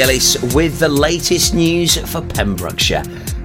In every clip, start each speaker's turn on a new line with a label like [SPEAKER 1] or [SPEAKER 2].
[SPEAKER 1] Ellis with the latest news for Pembrokeshire.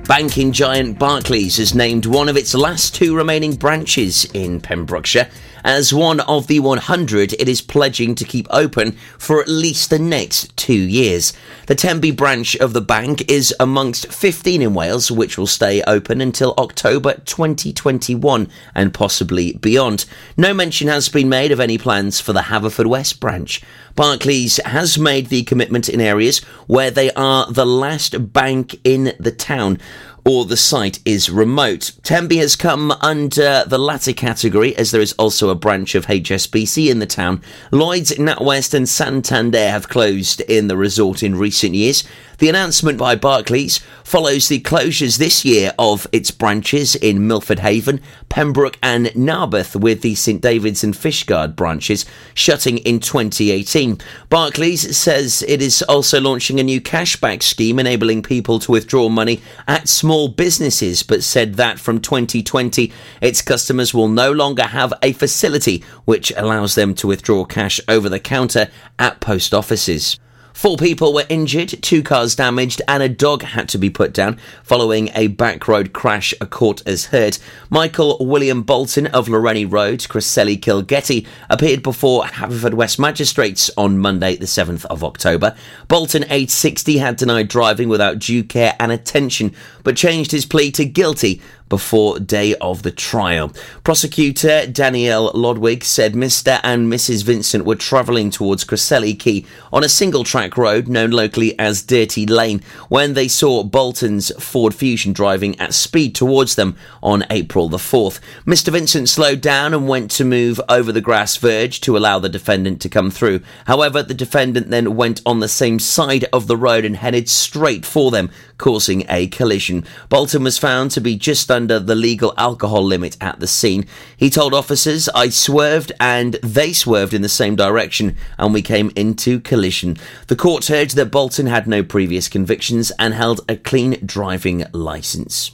[SPEAKER 1] Banking giant Barclays has named one of its last two remaining branches in Pembrokeshire as one of the 100 it is pledging to keep open for at least the next two years. The Tenby branch of the bank is amongst 15 in Wales, which will stay open until October 2021 and possibly beyond. No mention has been made of any plans for the Haverfordwest branch. Barclays has made the commitment in areas where they are the last bank in the town or the site is remote. Tenby has come under the latter category as there is also a branch of HSBC in the town. Lloyds, NatWest and Santander have closed in the resort in recent years. The announcement by Barclays follows the closures this year of its branches in Milford Haven, Pembroke and Narberth, with the St David's and Fishguard branches shutting in 2018. Barclays says it is also launching a new cashback scheme enabling people to withdraw money at small businesses, but said that from 2020 its customers will no longer have a facility which allows them to withdraw cash over the counter at post offices. Four people were injured, two cars damaged, and a dog had to be put down following a back road crash, a court has heard. Michael William Bolton of Loreni Road, Cresselly Kilgetty, appeared before Haverfordwest magistrates on Monday, the 7th of October. Bolton, aged 60, had denied driving without due care and attention, but changed his plea to guilty before day of the trial. Prosecutor Danielle Lodwig said Mr. and Mrs. Vincent were travelling towards Cresselly Quay on a single track road known locally as Dirty Lane when they saw Bolton's Ford Fusion driving at speed towards them on April the 4th. Mr. Vincent slowed down and went to move over the grass verge to allow the defendant to come through. However, the defendant then went on the same side of the road and headed straight for them, causing a collision. Bolton was found to be just under the legal alcohol limit at the scene. He told officers, I swerved and they swerved in the same direction and we came into collision. The court heard that Bolton had no previous convictions and held a clean driving licence.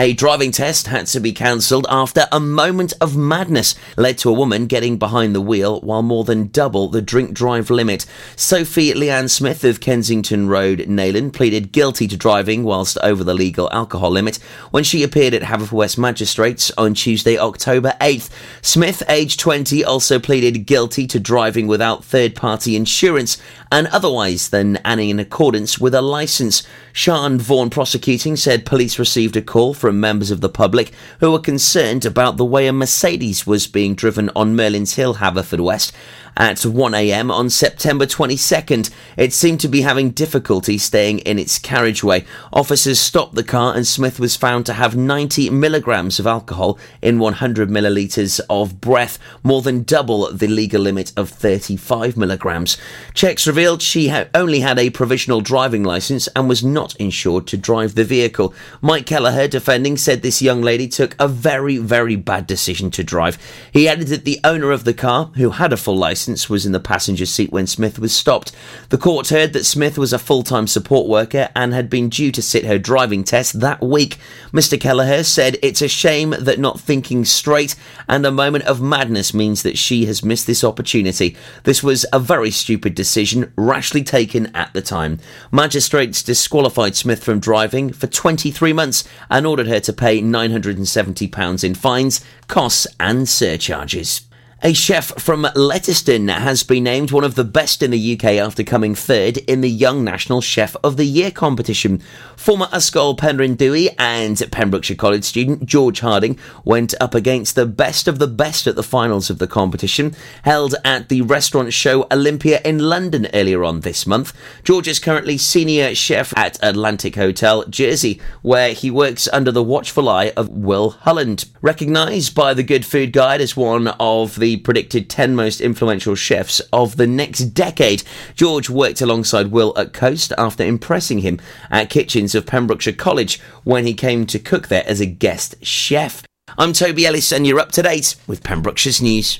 [SPEAKER 1] A driving test had to be cancelled after a moment of madness led to a woman getting behind the wheel while more than double the drink drive limit. Sophie Leanne Smith of Kensington Road, Neyland, pleaded guilty to driving whilst over the legal alcohol limit when she appeared at Haverfordwest Magistrates on Tuesday, October 8th. Smith, aged 20, also pleaded guilty to driving without third party insurance and otherwise than and in accordance with a licence. Sean Vaughan prosecuting said police received a call from members of the public who were concerned about the way a Mercedes was being driven on Merlin's Hill, Haverfordwest at 1am on September 22nd. It seemed to be having difficulty staying in its carriageway. Officers stopped the car and Smith was found to have 90 milligrams of alcohol in 100 millilitres of breath, more than double the legal limit of 35 milligrams. Checks revealed she ha- only had a provisional driving licence and was not insured to drive the vehicle. Mike Kelleher, defending, said this young lady took a very, very bad decision to drive. He added that the owner of the car, who had a full licence, was in the passenger seat when Smith was stopped. The court heard that Smith was a full time support worker and had been due to sit her driving test that week. Mr. Kelleher said it's a shame that not thinking straight and a moment of madness means that she has missed this opportunity. This was a very stupid decision, rashly taken at the time. Magistrates disqualified Smith from driving for 23 months and ordered her to pay £970 in fines, costs, and surcharges. A chef from Letterston has been named one of the best in the UK after coming third in the Young National Chef of the Year competition. Former Ysgol Penrhyn Dewi and Pembrokeshire College student George Harding went up against the best of the best at the finals of the competition, held at the restaurant show Olympia in London earlier on this month. George is currently senior chef at Atlantic Hotel, Jersey, where he works under the watchful eye of Will Holland. Recognised by the Good Food Guide as one of the the predicted 10 most influential chefs of the next decade. George worked alongside Will at Coast after impressing him at kitchens of Pembrokeshire College when he came to cook there as a guest chef. I'm Toby Ellis, and you're up to date with Pembrokeshire's news.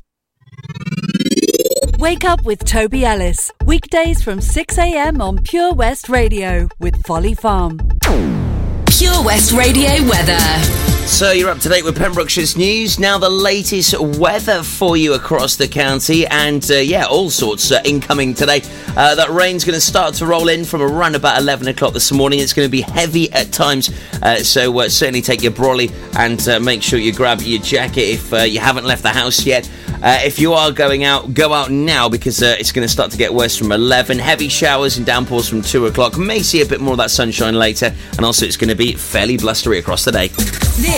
[SPEAKER 2] Wake up with Toby Ellis. Weekdays from 6am on Pure West Radio with Folly Farm.
[SPEAKER 3] Pure West Radio weather.
[SPEAKER 1] So you're up to date with Pembrokeshire's news. Now the latest weather for you across the county, and uh, yeah, all sorts uh, incoming today. Uh, that rain's going to start to roll in from around about 11 o'clock this morning. It's going to be heavy at times, uh, so uh, certainly take your brolly and uh, make sure you grab your jacket if you haven't left the house yet. if you are going out, go out now because it's going to start to get worse from 11. Heavy showers and downpours from 2 o'clock. May see a bit more of that sunshine later, and also it's going to be fairly blustery across the day.
[SPEAKER 3] This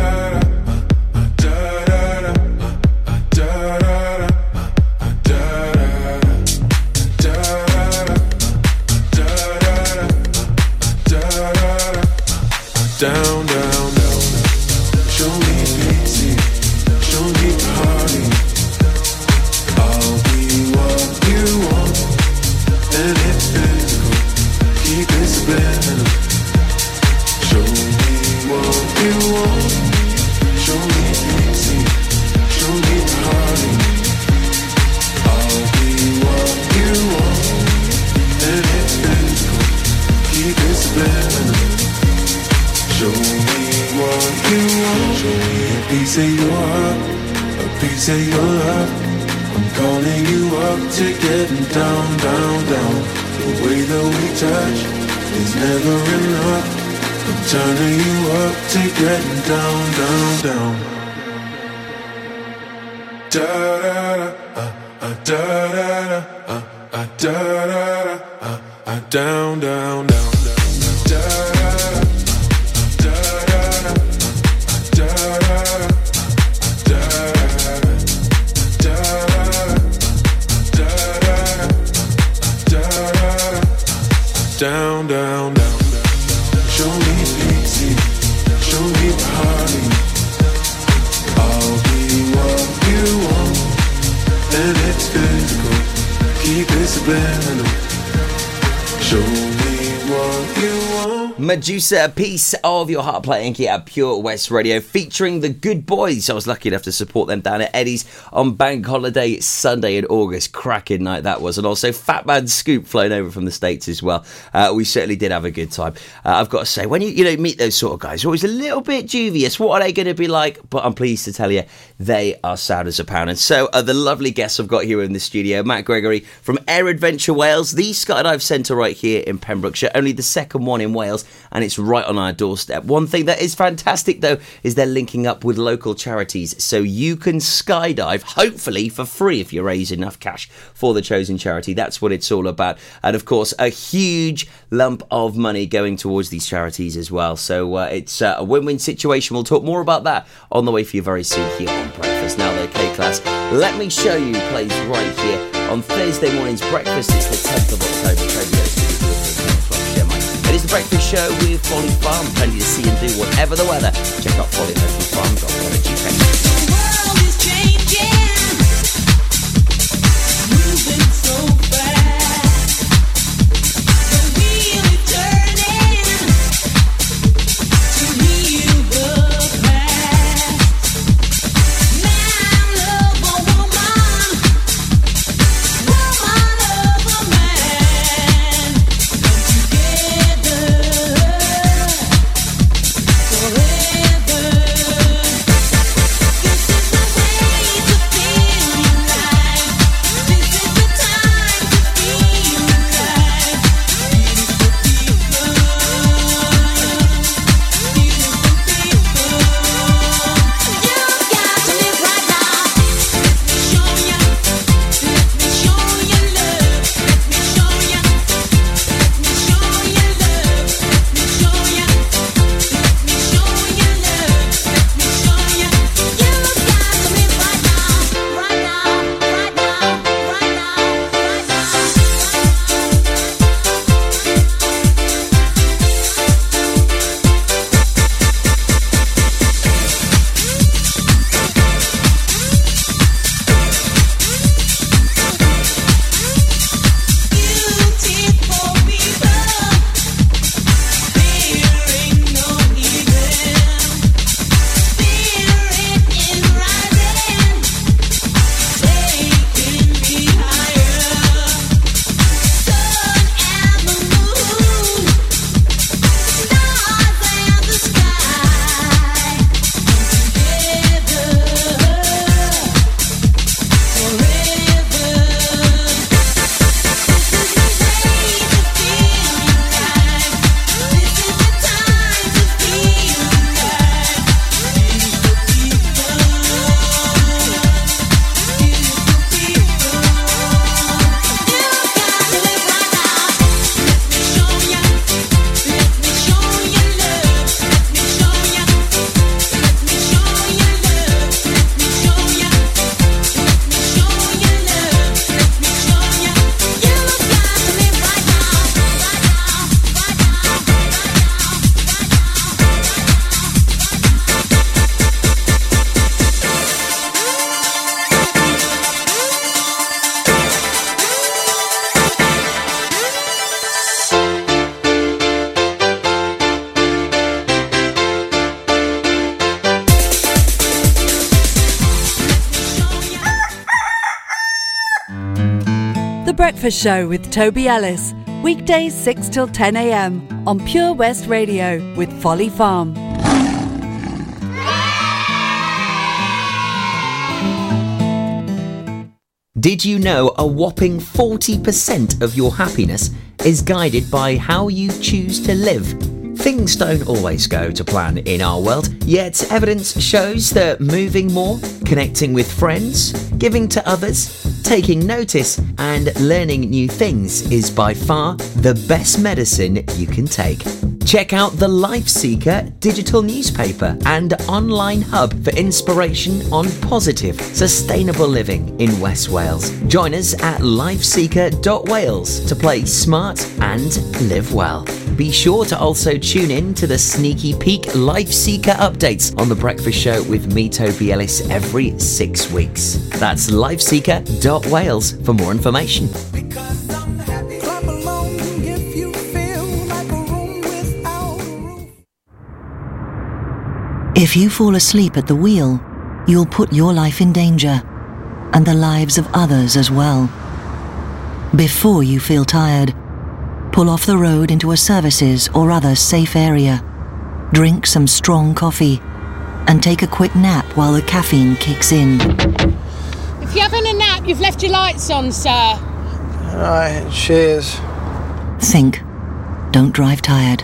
[SPEAKER 4] A piece of your heart
[SPEAKER 1] playing here at Pure West Radio, featuring the Goodboys. I was lucky enough to support them down at Eddie's on Bank Holiday Sunday in August. Cracking night that was, and also Fatman Scoop flying over from the States as well. Uh, we certainly did have a good time. Uh, I've got to say, when you you know meet those sort of guys, always a little bit dubious. What are they going to be like? But I'm pleased to tell you, they are sound as a pound. And so are the lovely guests I've got here in the studio. Matt Gregory from Air Adventure Wales, the skydive centre right here in Pembrokeshire, only the second one in Wales and it's right on our doorstep. One thing that is fantastic though is they're linking up with local charities so you can skydive, hopefully for free if you raise enough cash for the chosen charity. That's what it's all about. And of course, a huge lump of money going towards these charities as well. So uh, it's uh, a win win situation. We'll talk more about that on the way for you very soon here on Breakfast. Now, the K-Klass, let me show you plays right here on Thursday morning's breakfast. It's the 10th of October. Breakfast Show with Folly Farm. Plenty to see and do whatever the weather. Check out folly-farm.co.uk.
[SPEAKER 2] Breakfast Show with Toby Ellis. Weekdays 6 till 10 a.m. on Pure West Radio with Folly Farm.
[SPEAKER 1] Did you know a whopping 40% of your happiness is guided by how you choose to live? Things don't always go to plan in our world, yet evidence shows that moving more, connecting with friends, giving to others, taking notice, and learning new things is by far the best medicine you can take. Check out the Life Seeker digital newspaper and online hub for inspiration on positive, sustainable living in West Wales. Join us at lifeseeker.wales to play smart and live well. Be sure to also tune in to the Sneaky Peek Life Seeker updates on The Breakfast Show with me, Toby Ellis, every six weeks. That's lifeseeker.wales for more information.
[SPEAKER 5] Clap along if you feel like a room without a roof.
[SPEAKER 6] If you fall asleep at the wheel, you'll put your life in danger and the lives of others as well. Before you feel tired, pull off the road into a services or other safe area. Drink some strong coffee and take a quick nap while the caffeine kicks in.
[SPEAKER 7] If you're having a nap, you've left your lights on, sir.
[SPEAKER 5] Alright, cheers.
[SPEAKER 6] Think. Don't drive tired.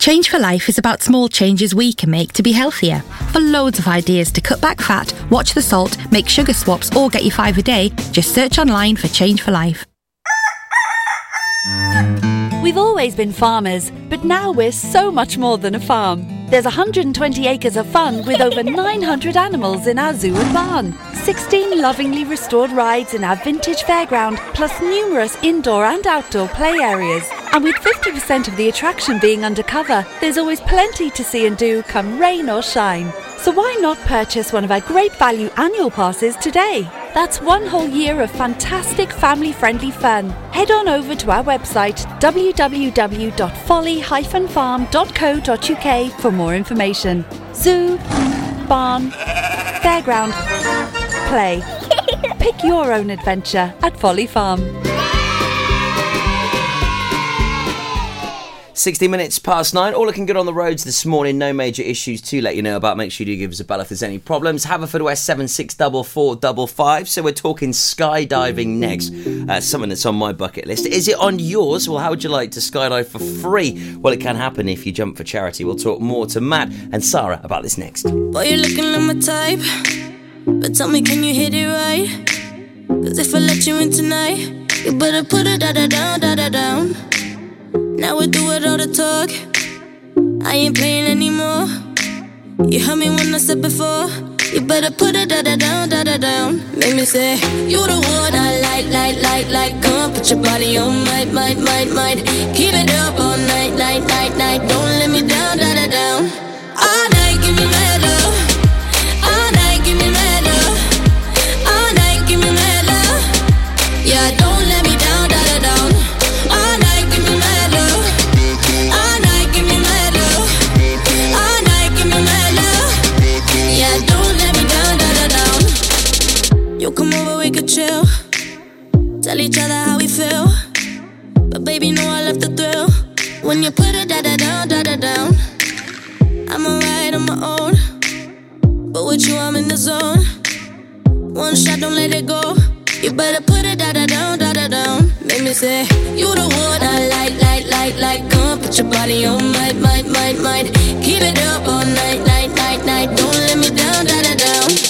[SPEAKER 8] Change for Life is about small changes we can make to be healthier. For loads of ideas to cut back fat, watch the salt, make sugar swaps, or get your five a day, just search online for Change for Life.
[SPEAKER 2] We've always been farmers, but now we're so much more than a farm. There's 120 acres of fun with over 900 animals in our zoo and barn, 16 lovingly restored rides in our vintage fairground, plus numerous indoor and outdoor play areas. And with 50% of the attraction being undercover, there's always plenty to see and do come rain or shine. So why not purchase one of our great value annual passes today? That's one whole year of fantastic family friendly fun. Head on over to our website www.folly-farm.co.uk for more information. Zoo, barn, fairground, play. Pick your own adventure at Folly Farm.
[SPEAKER 1] 60 minutes past nine. All looking good on the roads this morning. No major issues to let you know about. Make sure you do give us a bell if there's any problems. Haverford West 764455. So we're talking skydiving next. Uh, something that's on my bucket list. Is it on yours? Well, how would you like to skydive for free? Well, it can happen if you jump for charity. We'll talk more to Matt and Sarah about this next.
[SPEAKER 9] Boy, you're looking my type. But tell me, can you hit it right? Cause if I let you in tonight, you better put it da da down, da da down. Now we do it all the talk. I ain't playing anymore. You heard me when I said before. You better put it da da down, da da down. Make me say, You the one I like, like, like, like. Come on, put your body on, might, might, might, might. Keep it up all night, night, night, night. Don't let me down, da da down. Down. Make say, You the one I like, like, like, like. Come put your body on, might, might, might, might. Keep it up all night, night, night, night. Don't let me down, da down.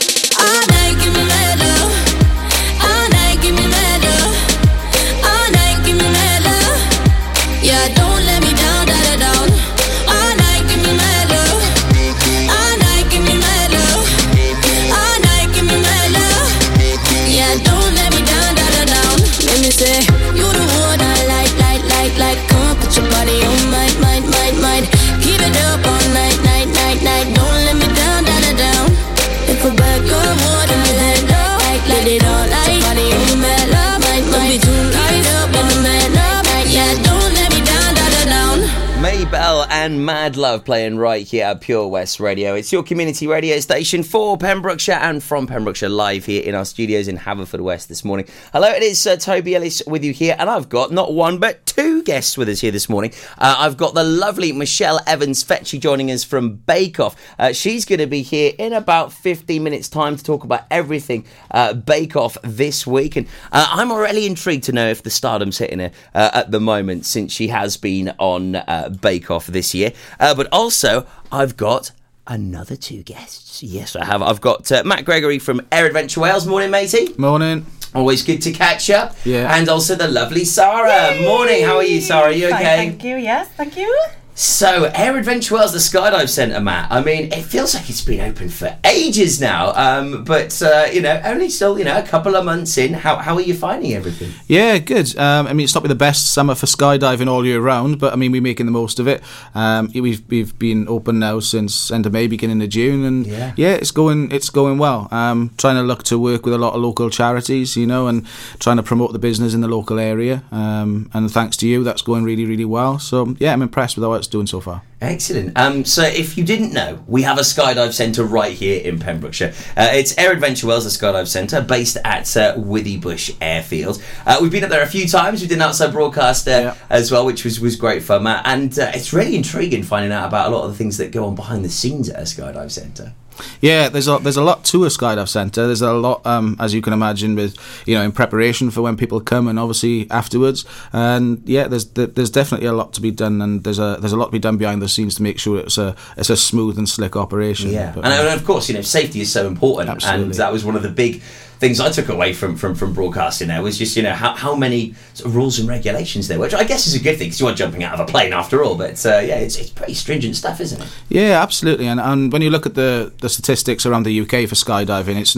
[SPEAKER 1] Mabel and Mad Love playing right here at Pure West Radio. It's your community radio station for Pembrokeshire and from Pembrokeshire live here in our studios in Haverfordwest this morning. Hello, it is uh, Toby Ellis with you here, and I've got not one but two guests with us here this morning. Uh, I've got the lovely Michelle Evans-Fecci joining us from Bake Off. Uh, she's going to be here in about 15 minutes' time to talk about everything uh, Bake Off this week. And uh, I'm already intrigued to know if the stardom's hitting her uh, at the moment since she has been on Bake Off this year. Uh, but also, I've got another two guests. Yes, I have. I've got uh, Matt Gregory from Air Adventure Wales. Morning, matey.
[SPEAKER 10] Morning.
[SPEAKER 1] Always good to catch up.
[SPEAKER 10] Yeah.
[SPEAKER 1] And also the lovely Sarah. Morning. How are you, Sarah? Are you
[SPEAKER 11] Fine,
[SPEAKER 1] okay?
[SPEAKER 11] Thank you. Yes, thank you.
[SPEAKER 1] So, Air Adventure Wales, the skydive centre, Matt. I mean, it feels like it's been open for ages now. Um, but uh, you know, only still, you know, a couple of months in. How how are you finding everything?
[SPEAKER 10] Yeah, good. Um, I mean, it's not been the best summer for skydiving all year round, but I mean, we're making the most of it. Um, we've we've been open now since end of May, beginning of June, and
[SPEAKER 1] Yeah.
[SPEAKER 10] it's going it's going well. Um, trying to look to work with a lot of local charities, you know, and trying to promote the business in the local area. Um, and thanks to you, that's going really really well. So yeah, I'm impressed with how it's doing so far.
[SPEAKER 1] Excellent. Um, so, if you didn't know, we have a skydive centre right here in Pembrokeshire. Uh, it's Air Adventure Wales, the skydive centre, based at uh, Withybush Airfield. Uh, we've been up there a few times. We did an outside broadcast uh, as well, which was, was great fun, Matt. And uh, it's really intriguing finding out about a lot of the things that go on behind the scenes at a skydive centre.
[SPEAKER 10] Yeah, there's a there's a lot to a skydive centre. There's a lot, um, as you can imagine, with you know in preparation for when people come and obviously afterwards. And yeah, there's there's definitely a lot to be done, and there's a there's a lot to be done behind the scenes to make sure it's a it's a smooth and slick operation.
[SPEAKER 1] Yeah,
[SPEAKER 10] But-
[SPEAKER 1] and, and of course, you know, safety is so important, and that was one of the big things I took away from from, from broadcasting. There was just you know how, how many sort of rules and regulations there, were, which I guess is a good thing because you are jumping out of a plane after all. But uh, yeah, it's, it's pretty stringent stuff, isn't it?
[SPEAKER 10] Yeah, absolutely. And, and when you look at the, the statistics around the UK for skydiving, it's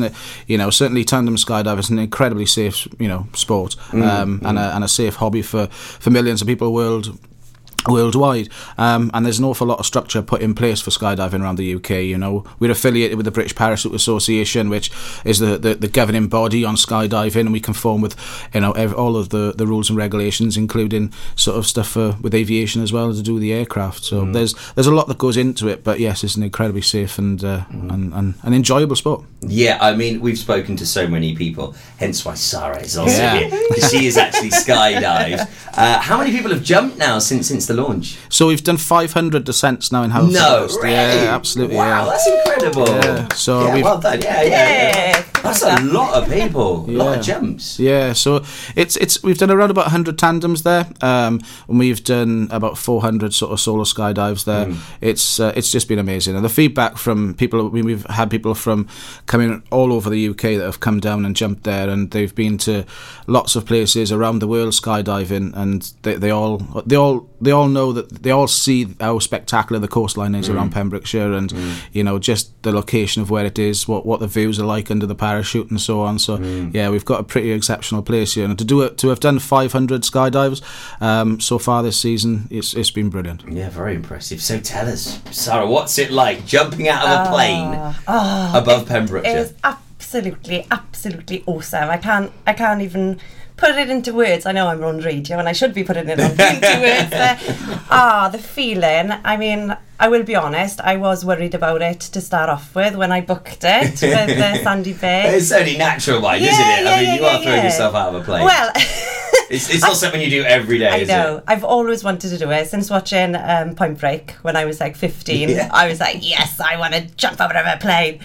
[SPEAKER 10] you know certainly tandem skydiving is an incredibly safe you know sport
[SPEAKER 1] Mm,
[SPEAKER 10] um, and, a, and a safe hobby for, for millions of people world worldwide. Um, and there's an awful lot of structure put in place for skydiving around the UK you know. We're affiliated with the British Parachute Association which is the, the, the governing body on skydiving and we conform with you know ev- all of the, the rules and regulations including sort of stuff for, with aviation as well to do with the aircraft. So there's there's a lot that goes into it but yes it's an incredibly safe and uh, and, and an enjoyable sport
[SPEAKER 1] Yeah, I mean, we've spoken to so many people, hence why Sarah is also
[SPEAKER 10] Yeah.
[SPEAKER 1] here because she is actually skydived. Uh, how many people have jumped now since since the launch?
[SPEAKER 10] so we've done 500 descents now in Haverford
[SPEAKER 1] No, really?
[SPEAKER 10] yeah absolutely
[SPEAKER 1] Wow,
[SPEAKER 10] yeah.
[SPEAKER 1] that's incredible.
[SPEAKER 10] Yeah, so
[SPEAKER 1] yeah,
[SPEAKER 10] we've-
[SPEAKER 1] well done. Yeah, yeah, yeah. That's a lot of people, a lot of jumps.
[SPEAKER 10] Yeah, so it's it's we've done around about 100 tandems there, um, and we've done about 400 sort of solo skydives there.
[SPEAKER 1] Mm.
[SPEAKER 10] It's uh, it's just been amazing, and the feedback from people. we- We've had people from coming all over the UK that have come down and jumped there, and they've been to lots of places around the world skydiving, and they, they all they all they all know that they all see how spectacular the coastline is
[SPEAKER 1] Mm.
[SPEAKER 10] around Pembrokeshire, and you know just the location of where it is, what what the views are like under the parachute, and so on. So
[SPEAKER 1] Mm.
[SPEAKER 10] yeah, we've got a pretty exceptional place here, and to do it to have done 500 skydives um, so far this season, it's it's been brilliant.
[SPEAKER 1] Yeah, very impressive. So tell us, Sarah, what's it like jumping out of a plane
[SPEAKER 11] Ah,
[SPEAKER 1] above
[SPEAKER 11] It
[SPEAKER 1] Pembrokeshire?
[SPEAKER 11] was absolutely, absolutely awesome. I can't, I can't even put it into words. I know I'm on radio and I should be putting it on, into words. There. Ah, the feeling. I mean, I will be honest. I was worried about it to start off with when I booked it with uh, Sandy Bear.
[SPEAKER 1] It's only natural, mind,
[SPEAKER 11] Yeah,
[SPEAKER 1] isn't it?
[SPEAKER 11] yeah,
[SPEAKER 1] I mean,
[SPEAKER 11] yeah,
[SPEAKER 1] you are throwing yourself out of a plane.
[SPEAKER 11] Well,
[SPEAKER 1] It's, it's not something you do every day,
[SPEAKER 11] I
[SPEAKER 1] is
[SPEAKER 11] know.
[SPEAKER 1] it?
[SPEAKER 11] I've always wanted to do it since watching um, Point Break when I was like 15.
[SPEAKER 1] Yeah.
[SPEAKER 11] I was like, yes, I want to jump out of a plane.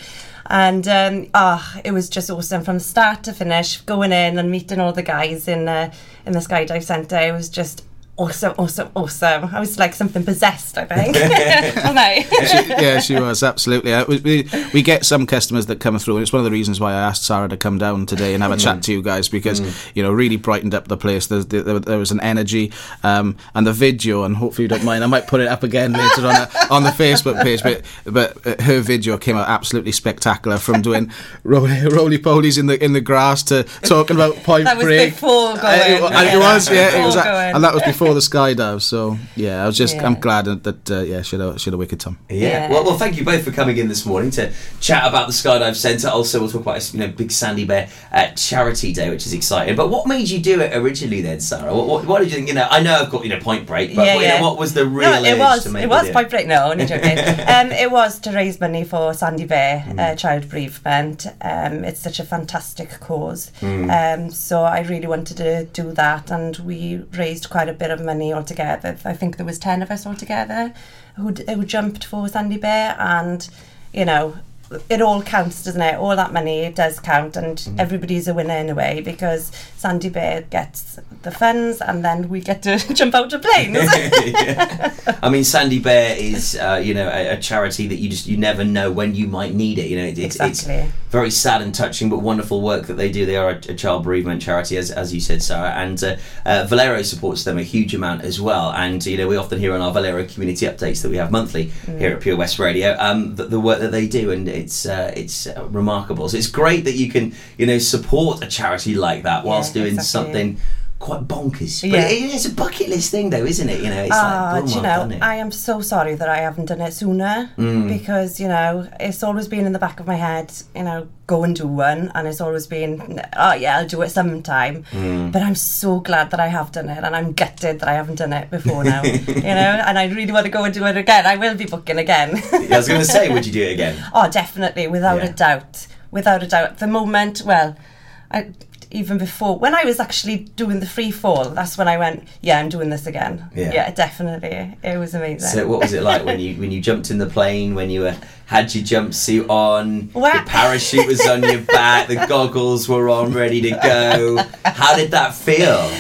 [SPEAKER 11] And um, oh, it was just awesome from start to finish. Going in and meeting all the guys in uh, in the skydive centre, it was just awesome, awesome, awesome. I was like something possessed, I think. Wasn't I?
[SPEAKER 10] she, yeah, she was absolutely. Uh, we, we we get some customers that come through, and it's one of the reasons why I asked Sarah to come down today and have a chat to you guys because you know really brightened up the place. There's, there, there was an energy, um, and the video, and hopefully you don't mind. I might put it up again later on uh, on the Facebook page, but but uh, her video came out absolutely spectacular from doing roly polies in the in the grass to talking about Point
[SPEAKER 11] That was
[SPEAKER 10] Break.
[SPEAKER 11] before going.
[SPEAKER 10] Uh, it,
[SPEAKER 11] Yeah,
[SPEAKER 10] it was,
[SPEAKER 11] that was
[SPEAKER 10] yeah, it
[SPEAKER 11] before
[SPEAKER 10] was,
[SPEAKER 11] going.
[SPEAKER 10] and that was before the skydive. So yeah, I was just,
[SPEAKER 11] Yeah.
[SPEAKER 10] I'm glad that, that uh, yeah, should have should have had a wicked time.
[SPEAKER 1] Yeah.
[SPEAKER 11] Yeah.
[SPEAKER 1] Well, well, thank you both for coming in this morning to chat about the Skydive Centre. Also, we'll talk about you know Big Sandy Bear uh, Charity Day, which is exciting. But what made you do it originally, then, Sarah? What, what, what did you think? You know, I know I've got you know Point Break, but
[SPEAKER 11] Yeah,
[SPEAKER 1] what, you
[SPEAKER 11] yeah.
[SPEAKER 1] know, what was the real
[SPEAKER 11] no, it
[SPEAKER 1] urge
[SPEAKER 11] was
[SPEAKER 1] to make
[SPEAKER 11] it was
[SPEAKER 1] do
[SPEAKER 11] Point Break. No, only joking. um, it was to raise money for Sandy Bear
[SPEAKER 1] Mm.
[SPEAKER 11] uh, child bereavement. Um, it's such a fantastic cause.
[SPEAKER 1] Mm.
[SPEAKER 11] Um, so I really wanted to do that, and we raised quite a bit of money altogether. I think there was ten of us altogether who who jumped for Sandy Bear, and you know. It all counts, doesn't it? All that money, does count, and
[SPEAKER 1] Mm.
[SPEAKER 11] everybody's a winner in a way because Sandy Bear gets the funds, and then we get to jump out of planes.
[SPEAKER 1] Yeah. I mean, Sandy Bear is uh, you know a, a charity that you just you never know when you might need it. You know, it, it's,
[SPEAKER 11] Exactly.
[SPEAKER 1] it's very sad and touching, but wonderful work that they do. They are a, a child bereavement charity, as, as you said, Sarah, and uh, uh, Valero supports them a huge amount as well. And you know, we often hear on our Valero community updates that we have monthly here at Pure West Radio um, the, the work that they do, and it's uh, it's uh, remarkable. So it's great that you can you know support a charity like that whilst
[SPEAKER 11] Yeah,
[SPEAKER 1] doing
[SPEAKER 11] exactly.
[SPEAKER 1] something. Quite bonkers, but
[SPEAKER 11] Yeah.
[SPEAKER 1] it, it's a bucket list thing, though, isn't it? You know, it's
[SPEAKER 11] Ah,
[SPEAKER 1] like, boom,
[SPEAKER 11] do you know. I am so sorry that I haven't done it sooner
[SPEAKER 1] Mm.
[SPEAKER 11] because you know it's always been in the back of my head. You know, go and do one, and it's always been, oh yeah, I'll do it sometime.
[SPEAKER 1] Mm.
[SPEAKER 11] But I'm so glad that I have done it, and I'm gutted that I haven't done it before now. you know, and I really want to go and do it again. I will be booking again.
[SPEAKER 1] I was going to say, would you do it again?
[SPEAKER 11] Oh, definitely, without
[SPEAKER 1] Yeah.
[SPEAKER 11] a doubt. Without a doubt. The moment, well, I, even before, when I was actually doing the free fall, that's when I went, yeah, I'm doing this again.
[SPEAKER 1] Yeah.
[SPEAKER 11] definitely. It was amazing.
[SPEAKER 1] So, what was it like when you when you jumped in the plane? When you were, had your jumpsuit on,
[SPEAKER 11] Well-
[SPEAKER 1] the parachute was on your back, the goggles were on, ready to go. How did that feel?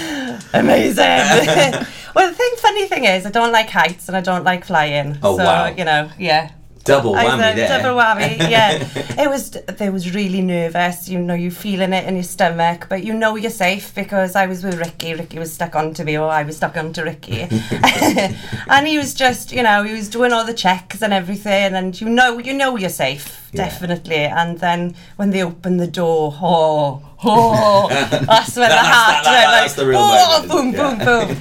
[SPEAKER 11] Amazing. well, the thing, funny thing is, I don't like heights and I don't like flying.
[SPEAKER 1] Oh,
[SPEAKER 11] so,
[SPEAKER 1] wow.
[SPEAKER 11] you know, yeah.
[SPEAKER 1] Double whammy there.
[SPEAKER 11] Double whammy, yeah. it was. They was really nervous. You know, you feeling it in your stomach, but you know you're safe because I was with Ricky. Ricky was stuck onto me, or I was stuck onto Ricky, and he was just, you know, he was doing all the checks and everything, and you know, you know you're safe,
[SPEAKER 1] Yeah.
[SPEAKER 11] definitely. And then when they opened the door, oh. Oh, that's when the
[SPEAKER 1] That's-
[SPEAKER 11] heart
[SPEAKER 1] that- that-
[SPEAKER 11] went like,
[SPEAKER 1] that's the real
[SPEAKER 11] oh,
[SPEAKER 1] moment,
[SPEAKER 11] boom, boom, boom.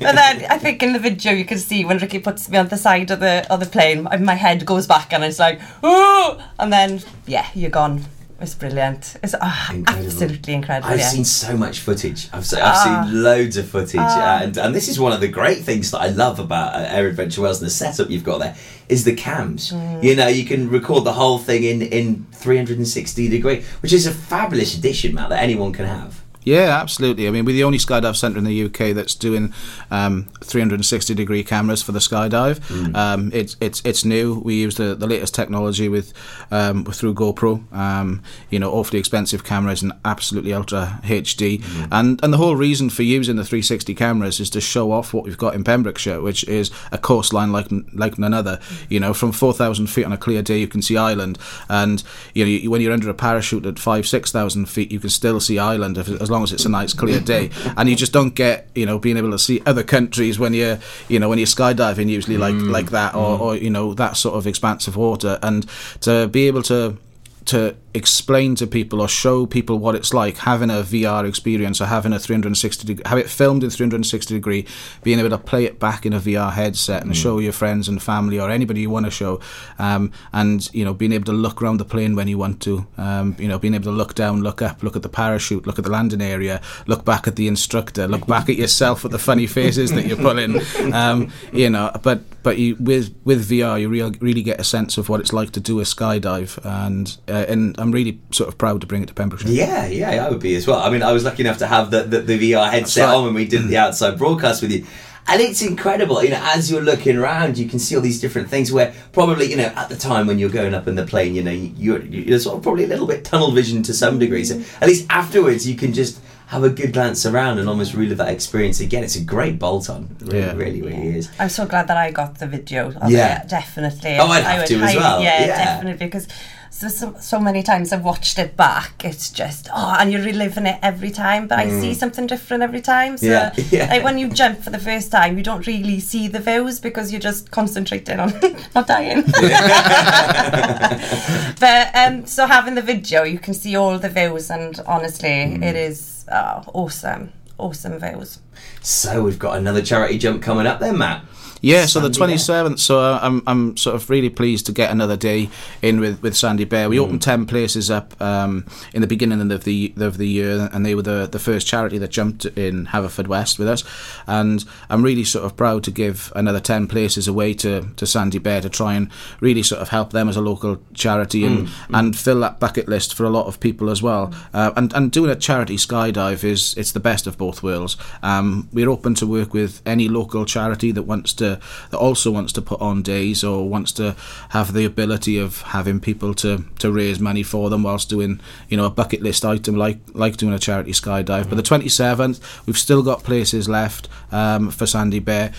[SPEAKER 11] and then I think in the video you can see when Ricky puts me on the side of the of the plane, my- my head goes back and it's like, oh, and then yeah, you're gone. It's brilliant. It's ah, absolutely incredible.
[SPEAKER 1] I've
[SPEAKER 11] yeah.
[SPEAKER 1] seen so much footage. I've, se- I've
[SPEAKER 11] Ah.
[SPEAKER 1] seen loads of footage,
[SPEAKER 11] Ah.
[SPEAKER 1] and and this is one of the great things that I love about uh, Air Adventure Wales and the setup you've got there is the cams.
[SPEAKER 11] Mm.
[SPEAKER 1] You know, you can record the whole thing in in 360 degree, which is a fabulous addition, Matt, that anyone can have.
[SPEAKER 10] Yeah, absolutely. I mean, we're the only skydive centre in the UK that's doing um, 360 degree cameras for the skydive.
[SPEAKER 1] Mm.
[SPEAKER 10] Um, it's it's it's new. We use the, the latest technology with um, through GoPro. Um, you know, awfully expensive cameras and absolutely ultra HD.
[SPEAKER 1] Mm.
[SPEAKER 10] And and the whole reason for using the 360 cameras is to show off what we've got in Pembrokeshire, which is a coastline like like none other. You know, from 4,000 feet on a clear day, you can see Ireland, and you know you, when you're under a parachute at five six thousand feet, you can still see Ireland if, as long as it's a nice clear day. And you just don't get you know being able to see other countries when you're you know when you're skydiving usually like mm, like that or, mm. or you know that sort of expansive water, and to be able to to explain to people or show people what it's like having a VR experience or having a 360 degree, have it filmed in 360 degree, being able to play it back in a VR headset and show your friends and family or anybody you want to show, um, and you know being able to look around the plane when you want to, um, you know being able to look down, look up, look at the parachute, look at the landing area, look back at the instructor, look back at yourself at the funny faces that you're pulling, um, you know, but but you with with VR you real, really get a sense of what it's like to do a skydive and uh, and I'm I'm really sort of proud to bring it to Pembrokeshire.
[SPEAKER 1] Yeah, yeah, I would be as well. I mean, I was lucky enough to have the, the, the VR headset
[SPEAKER 10] right.
[SPEAKER 1] on when we did the mm. outside broadcast with you. And it's incredible, you know, as you're looking around, you can see all these different things where probably, you know, at the time when you're going up in the plane, you know, you're, you're sort of probably a little bit tunnel vision to some degree. So at least afterwards, you can just have a good glance around and almost relive that experience again. It's a great bolt on. It really,
[SPEAKER 10] Yeah.
[SPEAKER 1] really, really is.
[SPEAKER 11] I'm so glad that I got the video. Of
[SPEAKER 1] Yeah.
[SPEAKER 11] it, definitely.
[SPEAKER 1] Oh, I'd
[SPEAKER 11] I would
[SPEAKER 1] to as well,
[SPEAKER 11] Yeah,
[SPEAKER 1] yeah.
[SPEAKER 11] definitely because so, so so many times I've watched it back. It's just oh, and you're reliving it every time. But I
[SPEAKER 1] Mm.
[SPEAKER 11] see something different every time. So
[SPEAKER 1] Yeah, yeah.
[SPEAKER 11] like when you jump for the first time, you don't really see the views because you're just concentrating on not dying. but um, so having the video, you can see all the views, and honestly,
[SPEAKER 1] Mm.
[SPEAKER 11] it is oh, awesome, awesome views.
[SPEAKER 1] So we've got another charity jump coming up then, Matt.
[SPEAKER 10] Yeah, so the
[SPEAKER 1] Sandy
[SPEAKER 10] twenty seventh. So uh, I'm I'm sort of really pleased to get another day in with, with Sandy Bear. We
[SPEAKER 1] Mm.
[SPEAKER 10] opened ten places up um, in the beginning of the of the year, and they were the the first charity that jumped in Haverfordwest with us. And I'm really sort of proud to give another ten places away to, to Sandy Bear to try and really sort of help them as a local charity and
[SPEAKER 1] Mm.
[SPEAKER 10] and fill that bucket list for a lot of people as well. Uh, and and doing a charity skydive is it's the best of both worlds. Um, we're open to work with any local charity that wants to that also wants to put on days or wants to have the ability of having people to to raise money for them whilst doing you know a bucket list item like like doing a charity skydive. But the 27th, we've still got places left um, for Sandy Bear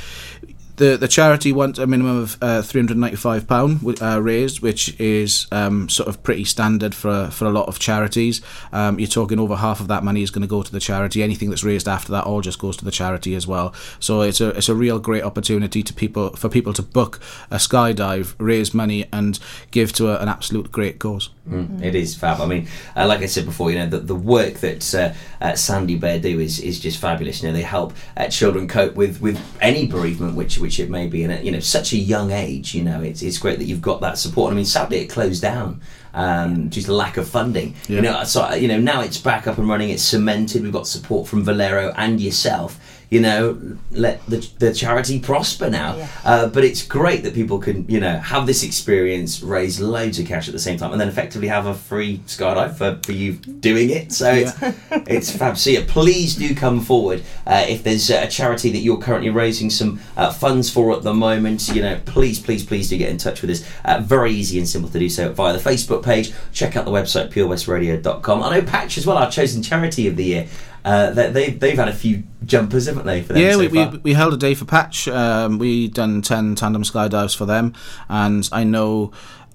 [SPEAKER 10] the the charity wants a minimum of uh, three hundred ninety five pound uh, raised, which is um, sort of pretty standard for for a lot of charities. Um, you're talking over half of that money is going to go to the charity. Anything that's raised after that all just goes to the charity as well. So it's a it's a real great opportunity to people for people to book a skydive, raise money, and give to a, an absolute great cause.
[SPEAKER 1] Mm, it is fab. I mean, uh, like I said before, you know, the, the work that uh, uh, Sandy Bear do is, is just fabulous. You know, they help uh, children cope with, with any bereavement, which which it may be, and at you know, such a young age. You know, it's, it's great that you've got that support. I mean, sadly, it closed down um, due to lack of funding. You know, so you know now it's back up and running. It's cemented. We've got support from Valero and yourself. You know, let the, the charity prosper now. Uh, but it's great that people can, you know, have this experience, raise loads of cash at the same time, and then effectively have a free skydive for, for you doing it. So it's it's fab. So yeah, please do come forward uh, if there's a charity that you're currently raising some uh, funds for at the moment. You know, please, please, please do get in touch with us. Uh, very easy and simple to do so via the Facebook page. Check out the website purewestradio.com. I know Patch as well, our chosen charity of the year. Uh, they, they've, they've had a few jumpers, haven't they? For them
[SPEAKER 10] yeah,
[SPEAKER 1] so
[SPEAKER 10] we,
[SPEAKER 1] far?
[SPEAKER 10] we we held a day for Patch. Um, we done ten tandem skydives for them, and I know.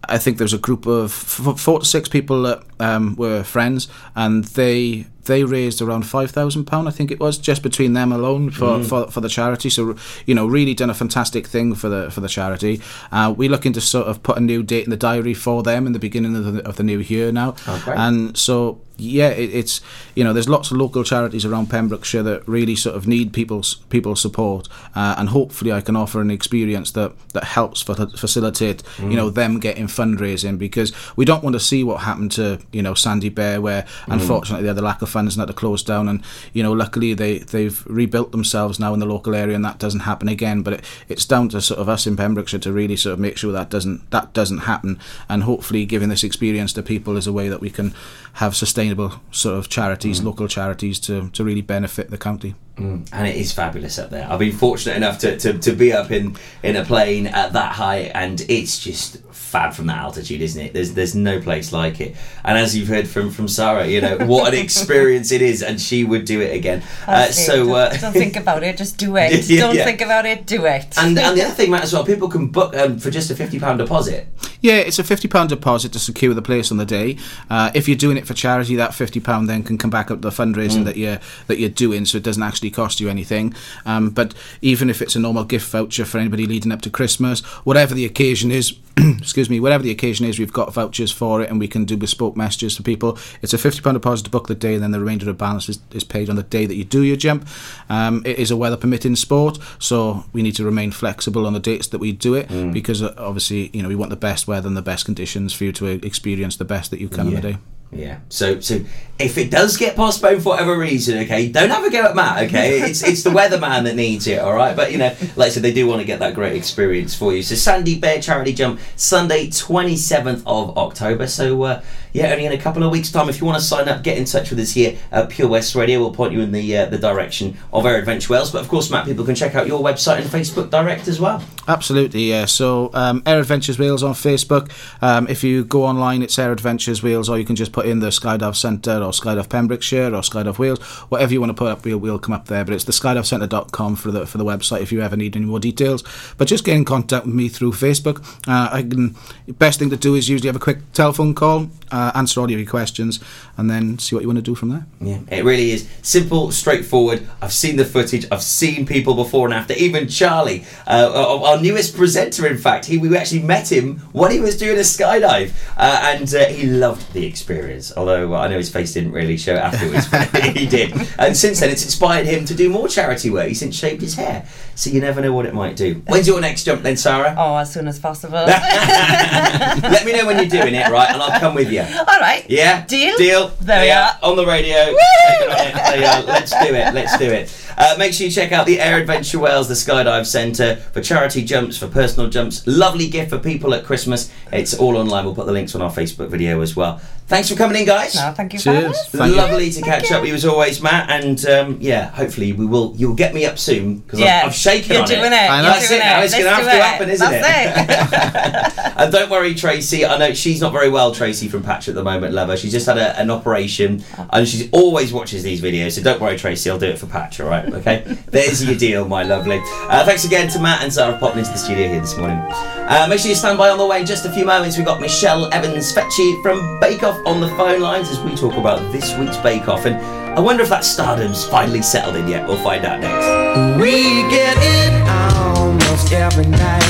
[SPEAKER 10] I think there was a group of f- four to six people that um, were friends, and they they raised around five thousand pound. I think it was just between them alone for,
[SPEAKER 1] Mm.
[SPEAKER 10] for, for the charity. So you know, really done a fantastic thing for the for the charity. Uh, we're looking to sort of put a new date in the diary for them in the beginning of the, of the new year now,
[SPEAKER 1] great.
[SPEAKER 10] and so yeah, it, it's you know there's lots of local charities around Pembrokeshire that really sort of need people's people's support, uh, and hopefully I can offer an experience that that helps fa- facilitate
[SPEAKER 1] Mm.
[SPEAKER 10] you know them getting fundraising because we don't want to see what happened to you know Sandy Bear where
[SPEAKER 1] Mm.
[SPEAKER 10] unfortunately they had the lack of and had to close down. And you know luckily they they've rebuilt themselves now in the local area and that doesn't happen again. But it, it's down to sort of us in Pembrokeshire to really sort of make sure that doesn't that doesn't happen. And hopefully giving this experience to people is a way that we can have sustainable sort of charities local charities to to really benefit the county.
[SPEAKER 1] Mm, and it is fabulous up there. I've been fortunate enough to, to, to be up in, in a plane at that height, and it's just fab from that altitude, isn't it? There's there's no place like it. And as you've heard from from Sarah, you know what an experience it is, and she would do it again. Uh, so
[SPEAKER 11] don't,
[SPEAKER 1] uh,
[SPEAKER 11] don't think about it. Just do it.
[SPEAKER 1] Yeah,
[SPEAKER 11] don't
[SPEAKER 1] yeah.
[SPEAKER 11] think about it. Do it.
[SPEAKER 1] and and the other thing, Matt, as well, people can book um, for just a fifty pound deposit.
[SPEAKER 10] Yeah, it's a fifty pound deposit to secure the place on the day. Uh, if you're doing it for charity, that fifty pound then can come back up the fundraising
[SPEAKER 1] Mm.
[SPEAKER 10] that you're that you're doing, so it doesn't actually cost you anything. Um, but even if it's a normal gift voucher for anybody leading up to Christmas, whatever the occasion is, excuse me, whatever the occasion is, we've got vouchers for it, and we can do bespoke messages for people. It's a fifty pound deposit to book the day, and then the remainder of the balance is, is paid on the day that you do your jump. Um, it is a weather permitting sport, so we need to remain flexible on the dates that we do it
[SPEAKER 1] Mm.
[SPEAKER 10] because uh, obviously you know we want the best weather and the best conditions for you to uh, experience the best that you can on the day.
[SPEAKER 1] Yeah. So so if it does get postponed for whatever reason, okay, don't have a go at Matt, okay? It's it's the weatherman that needs it, all right? But you know, like I said, they do want to get that great experience for you. So Sandy Bear Charity Jump Sunday, twenty seventh of October. So uh, yeah, only in a couple of weeks' time. If you want to sign up, get in touch with us here at Pure West Radio. We'll point you in the uh, the direction of Air Adventure Wales. But of course, Matt, people can check out your website and Facebook direct as well.
[SPEAKER 10] Absolutely, yeah. So, um, Air Adventures Wales on Facebook. Um, if you go online, it's Air Adventures Wales, or you can just put in the Skydive Centre or Skydive Pembrokeshire or Skydive Wales, whatever you want to put up, we'll, we'll come up there. But it's the skydivecentre.com for the for the website if you ever need any more details. But just get in contact with me through Facebook. Uh, I can. Best thing to do is usually have a quick telephone call, uh, answer all of your questions, and then see what you want to do from there.
[SPEAKER 1] Yeah, it really is simple, straightforward. I've seen the footage. I've seen people before and after. Even Charlie, uh, our, our newest presenter, in fact, he we actually met him when he was doing a skydive, uh, and uh, he loved the experience. Although I know his face didn't really show it afterwards, but he did. And since then, it's inspired him to do more charity work. He's since shaved his hair, so you never know what it might do. When's your next jump then, Sarah?
[SPEAKER 11] Oh, as soon as possible.
[SPEAKER 1] Let me know when you're doing it, right, and I'll come with you.
[SPEAKER 11] All right.
[SPEAKER 1] Yeah.
[SPEAKER 11] Deal?
[SPEAKER 1] Deal.
[SPEAKER 11] There we
[SPEAKER 1] Yeah, On the radio. Take it on it. There you are. Let's do it. Let's do it. Uh, make sure you check out the Air Adventure Wales, the Skydive Centre, for charity jumps, for personal jumps. Lovely gift for people at Christmas. It's all online. We'll put the links on our Facebook video as well. Thanks for coming in, guys.
[SPEAKER 11] No, thank you for having us.
[SPEAKER 1] Lovely to catch up with you as always, Matt. And um, yeah, hopefully we will. You'll get me up soon because
[SPEAKER 11] Yeah,
[SPEAKER 1] I've, I've shaken
[SPEAKER 11] you're
[SPEAKER 1] on
[SPEAKER 11] doing
[SPEAKER 1] it.
[SPEAKER 11] it, I know.
[SPEAKER 1] That's
[SPEAKER 11] you're
[SPEAKER 1] it.
[SPEAKER 11] doing
[SPEAKER 1] Now it's going to have to happen, isn't
[SPEAKER 11] That's
[SPEAKER 1] it? and don't worry, Tracy. I know she's not very well, Tracy from Patch at the moment, lover. She's just had a, an operation and she always watches these videos. So don't worry, Tracy. I'll do it for Patch, all right? Okay? There's your deal, my lovely. Uh, thanks again to Matt and Sarah popping into the studio here this morning. Uh, make sure you stand by on the way in just a few moments. We've got Michelle Evans Fecci from Bake Off on the phone lines as we talk about this week's Bake Off. And I wonder if that stardom's finally settled in yet. We'll find out next.
[SPEAKER 5] We get it almost every night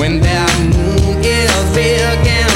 [SPEAKER 5] when that moon is big and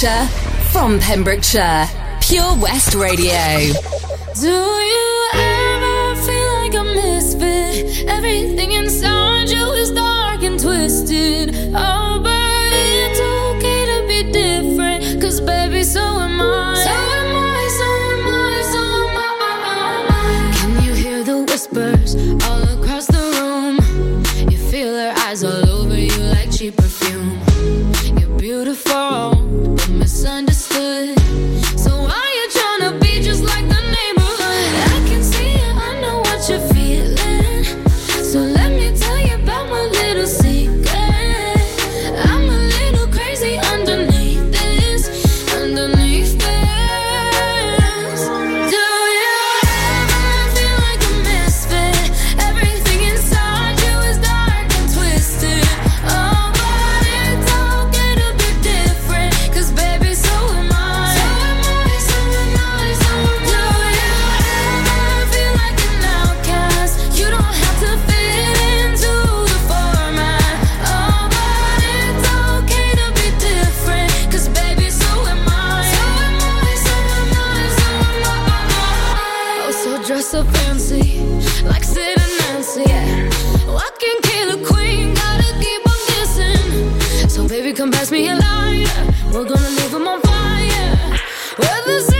[SPEAKER 3] Pembrokeshire, from Pembrokeshire, Pure West Radio.
[SPEAKER 9] Do We're gonna leave them on fire. We're the.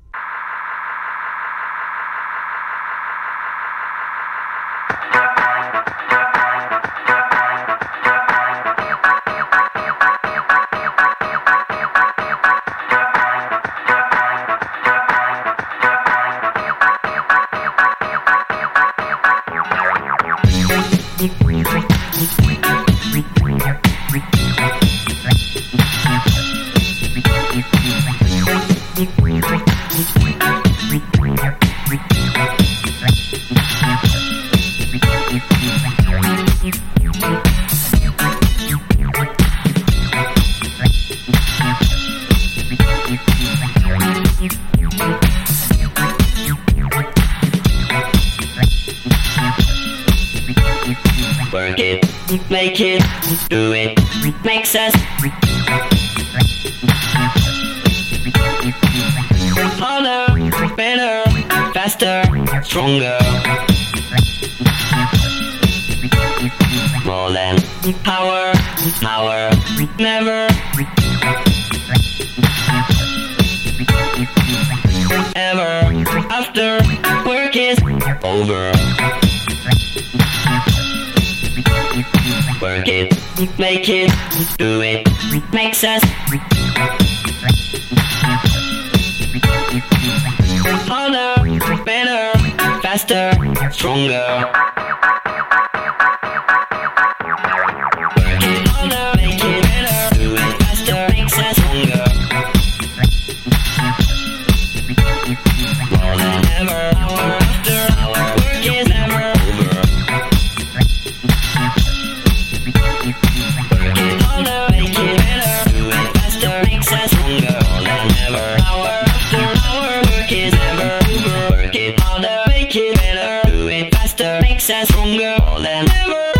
[SPEAKER 12] Us stronger than ever.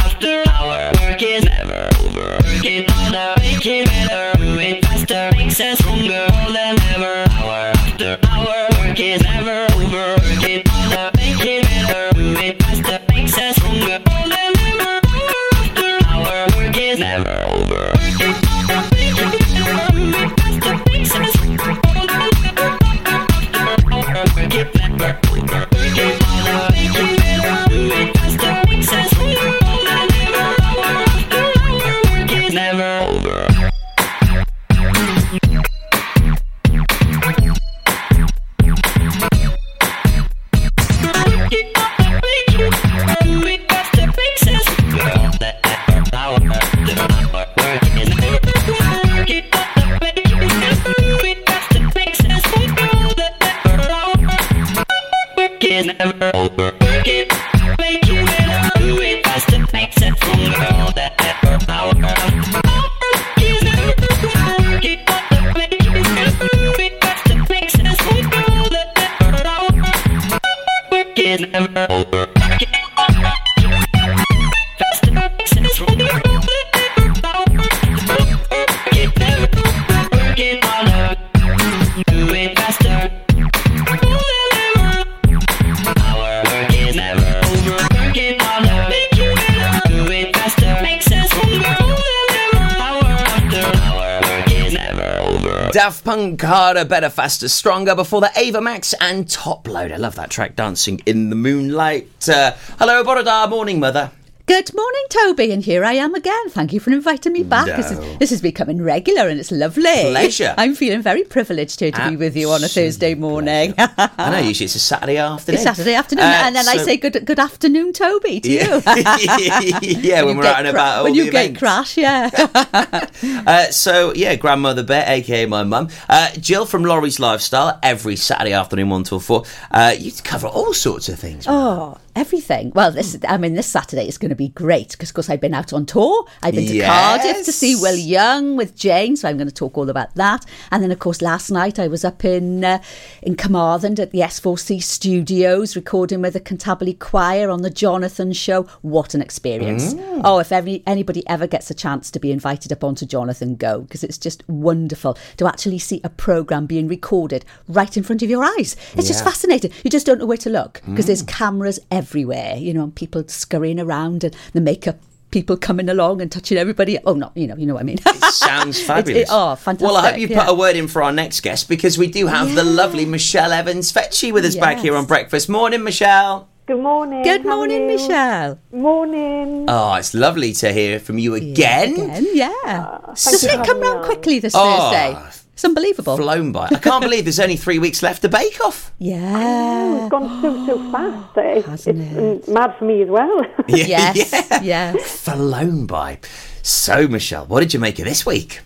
[SPEAKER 12] After our work is never over. Working harder, making better, moving faster, makes us stronger than ever. Harder, better, faster, stronger.
[SPEAKER 1] Before the Ava Max and Top Load. I love that track, Dancing in the Moonlight. Uh, hello, Borodar. Morning, mother.
[SPEAKER 13] Good morning, Toby, and here I am again. Thank you for inviting me back. This, is, this is becoming regular and it's lovely.
[SPEAKER 1] Pleasure.
[SPEAKER 13] I'm feeling very privileged here to be with you on a Thursday morning.
[SPEAKER 1] I know, usually it's a Saturday afternoon.
[SPEAKER 13] It's Saturday afternoon,
[SPEAKER 1] Uh,
[SPEAKER 13] and then I say good good afternoon, Toby, to
[SPEAKER 1] Yeah.
[SPEAKER 13] you.
[SPEAKER 1] Yeah, when
[SPEAKER 13] you
[SPEAKER 1] we're out and
[SPEAKER 13] cra-
[SPEAKER 1] about at
[SPEAKER 13] When you
[SPEAKER 1] events.
[SPEAKER 13] crash, yeah.
[SPEAKER 1] Uh, so yeah, grandmother Bet, aka my mum, uh, Jill from Laurie's Lifestyle, every Saturday afternoon one till four. Uh, you cover all sorts of things.
[SPEAKER 13] Oh, everything. Well, this I mean, this Saturday is going to be great because, of course, I've been out on tour. I've been to Cardiff to see. Will Young with Jane, so I'm going to talk all about that. And then, of course, last night I was up in uh, in Carmarthen at the S4C Studios recording with the Cantabile Choir on the Jonathan Show. What an experience!
[SPEAKER 1] Mm.
[SPEAKER 13] Oh, if every, anybody ever gets a chance to be invited up onto Jonathan, go because it's just wonderful to actually see a program being recorded right in front of your eyes. It's just fascinating. You just don't know where to look because
[SPEAKER 14] Mm.
[SPEAKER 13] there's cameras everywhere, you know, and people scurrying around and the makeup people coming along and touching everybody. Oh, not, you know, you know what I mean. It sounds
[SPEAKER 1] fabulous.
[SPEAKER 13] it- oh, fantastic.
[SPEAKER 1] Well, I hope you
[SPEAKER 13] yeah.
[SPEAKER 1] put a word in for our next guest because we do have the lovely Michelle Evans Fecci with us back here on Breakfast. Morning, Michelle.
[SPEAKER 15] Good morning.
[SPEAKER 13] Good
[SPEAKER 15] how
[SPEAKER 13] morning. Michelle.
[SPEAKER 15] Morning.
[SPEAKER 1] Oh, it's lovely to hear from you again.
[SPEAKER 13] Again, yeah.
[SPEAKER 15] Ah, thank
[SPEAKER 13] Doesn't
[SPEAKER 15] you
[SPEAKER 13] it come
[SPEAKER 15] having
[SPEAKER 13] round quickly this
[SPEAKER 1] Oh,
[SPEAKER 13] Thursday? It's unbelievable.
[SPEAKER 1] Flown by. I can't believe there's only three weeks left to Bake Off.
[SPEAKER 13] Yeah.
[SPEAKER 15] It's gone so, so fast. It's, it's mm, mad for me as well.
[SPEAKER 13] Yes, yes.
[SPEAKER 1] Flown by. So, Michelle, what did you make of this week?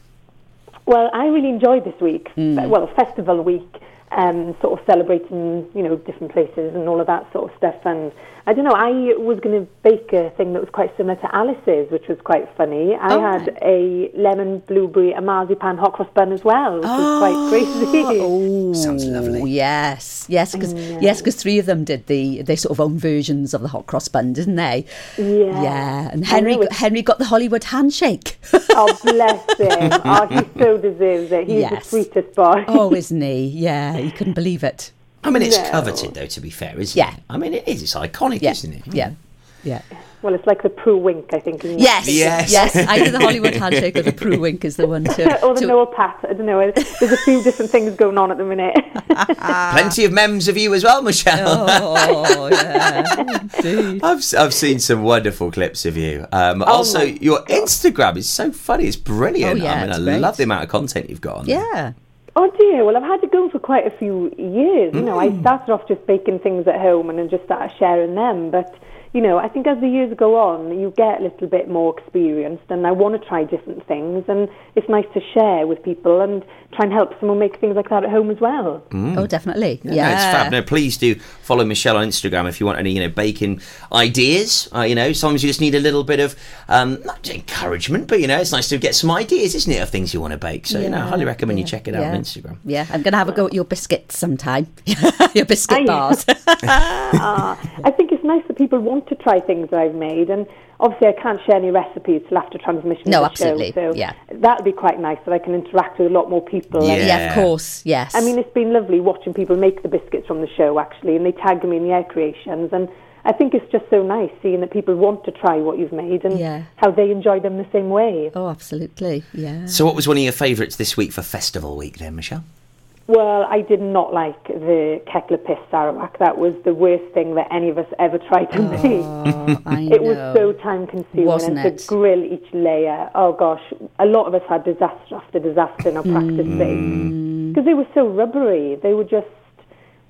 [SPEAKER 15] Well, I really enjoyed this week. Uh, Well, festival week, um, sort of celebrating, you know, different places and all of that sort of stuff. And I don't know, I was going to bake a thing that was quite similar to Alice's, which was quite funny. I
[SPEAKER 13] Oh,
[SPEAKER 15] had a lemon blueberry and marzipan hot cross bun as well, which was quite oh. crazy.
[SPEAKER 13] Oh, Sounds lovely. Yes, yes, because yes, because three of them did the they sort of own versions of the hot cross bun, didn't they?
[SPEAKER 15] Yeah.
[SPEAKER 13] yeah. And Henry
[SPEAKER 15] know
[SPEAKER 13] Henry got the Hollywood handshake.
[SPEAKER 15] oh, bless him. Oh, he so deserves it. He's
[SPEAKER 13] Yes.
[SPEAKER 15] the sweetest boy.
[SPEAKER 13] oh, isn't he? Yeah, he couldn't believe it.
[SPEAKER 1] I mean, it's
[SPEAKER 15] No.
[SPEAKER 1] coveted, though, to be fair, isn't
[SPEAKER 13] Yeah.
[SPEAKER 1] it? I mean, it is. It's iconic, isn't it?
[SPEAKER 13] Yeah, yeah.
[SPEAKER 15] Well, it's like the Prue wink, I think. Isn't
[SPEAKER 13] Yes,
[SPEAKER 15] it?
[SPEAKER 13] yes, yes. Either the Hollywood handshake or the Prue wink is the one to.
[SPEAKER 15] or the
[SPEAKER 13] to-
[SPEAKER 15] Noel Pat. I don't know. There's a few different things going on at the minute.
[SPEAKER 1] Plenty of memes of you as well, Michelle.
[SPEAKER 13] Oh, yeah.
[SPEAKER 1] I've, I've seen some wonderful clips of you. Um, also,
[SPEAKER 15] my
[SPEAKER 1] your Instagram is so funny. It's brilliant.
[SPEAKER 15] Oh, yeah,
[SPEAKER 1] I mean, I
[SPEAKER 15] great.
[SPEAKER 1] love the amount of content you've got on there.
[SPEAKER 15] Oh dear, well I've had it going for quite a few years. You know, I
[SPEAKER 1] Mm.
[SPEAKER 15] started off just baking things at home and then just started sharing them. But, you know, I think as the years go on, you get a little bit more experienced and I want to try different things and it's nice to share with people and try and help someone make things like that at home as well.
[SPEAKER 1] Mm.
[SPEAKER 13] Oh, definitely.
[SPEAKER 1] No,
[SPEAKER 13] Yeah.
[SPEAKER 1] no, it's fab. No, please do follow Michelle on Instagram if you want any, you know, baking ideas. Uh, you know, sometimes you just need a little bit of um, not encouragement, but you know, it's nice to get some ideas, isn't it, of things you want to bake. So, you know, I highly recommend you check it out
[SPEAKER 13] yeah.
[SPEAKER 1] on Instagram.
[SPEAKER 13] Yeah, I'm going to have a go at your biscuits sometime. your biscuit bars.
[SPEAKER 15] ah, I think it's nice that people want to try things that I've made. And obviously, I can't share any recipes till after transmission
[SPEAKER 13] No,
[SPEAKER 15] of the
[SPEAKER 13] absolutely,
[SPEAKER 15] show. So
[SPEAKER 13] yeah.
[SPEAKER 15] that would be quite nice that I can interact with a lot more people.
[SPEAKER 13] Yeah. Yeah, of course, yes.
[SPEAKER 15] I mean, it's been lovely watching people make the biscuits from the show, actually, and they tag me in the air creations. And I think it's just so nice seeing that people want to try what you've made and
[SPEAKER 13] Yeah.
[SPEAKER 15] how they enjoy them the same way.
[SPEAKER 13] Oh, absolutely. Yeah.
[SPEAKER 1] So, what was one of your favourites this week for Festival Week, then, Michelle?
[SPEAKER 15] Well, I did not like the Kek Lapis Sarawak. That was the worst thing that any of us ever tried to make.
[SPEAKER 13] I
[SPEAKER 15] it was so time consuming.
[SPEAKER 13] Wasn't
[SPEAKER 15] and
[SPEAKER 13] it?
[SPEAKER 15] to grill each layer, oh gosh, a lot of us had disaster after disaster in our practice
[SPEAKER 13] Mm.
[SPEAKER 15] space. Because they were so rubbery. They were just,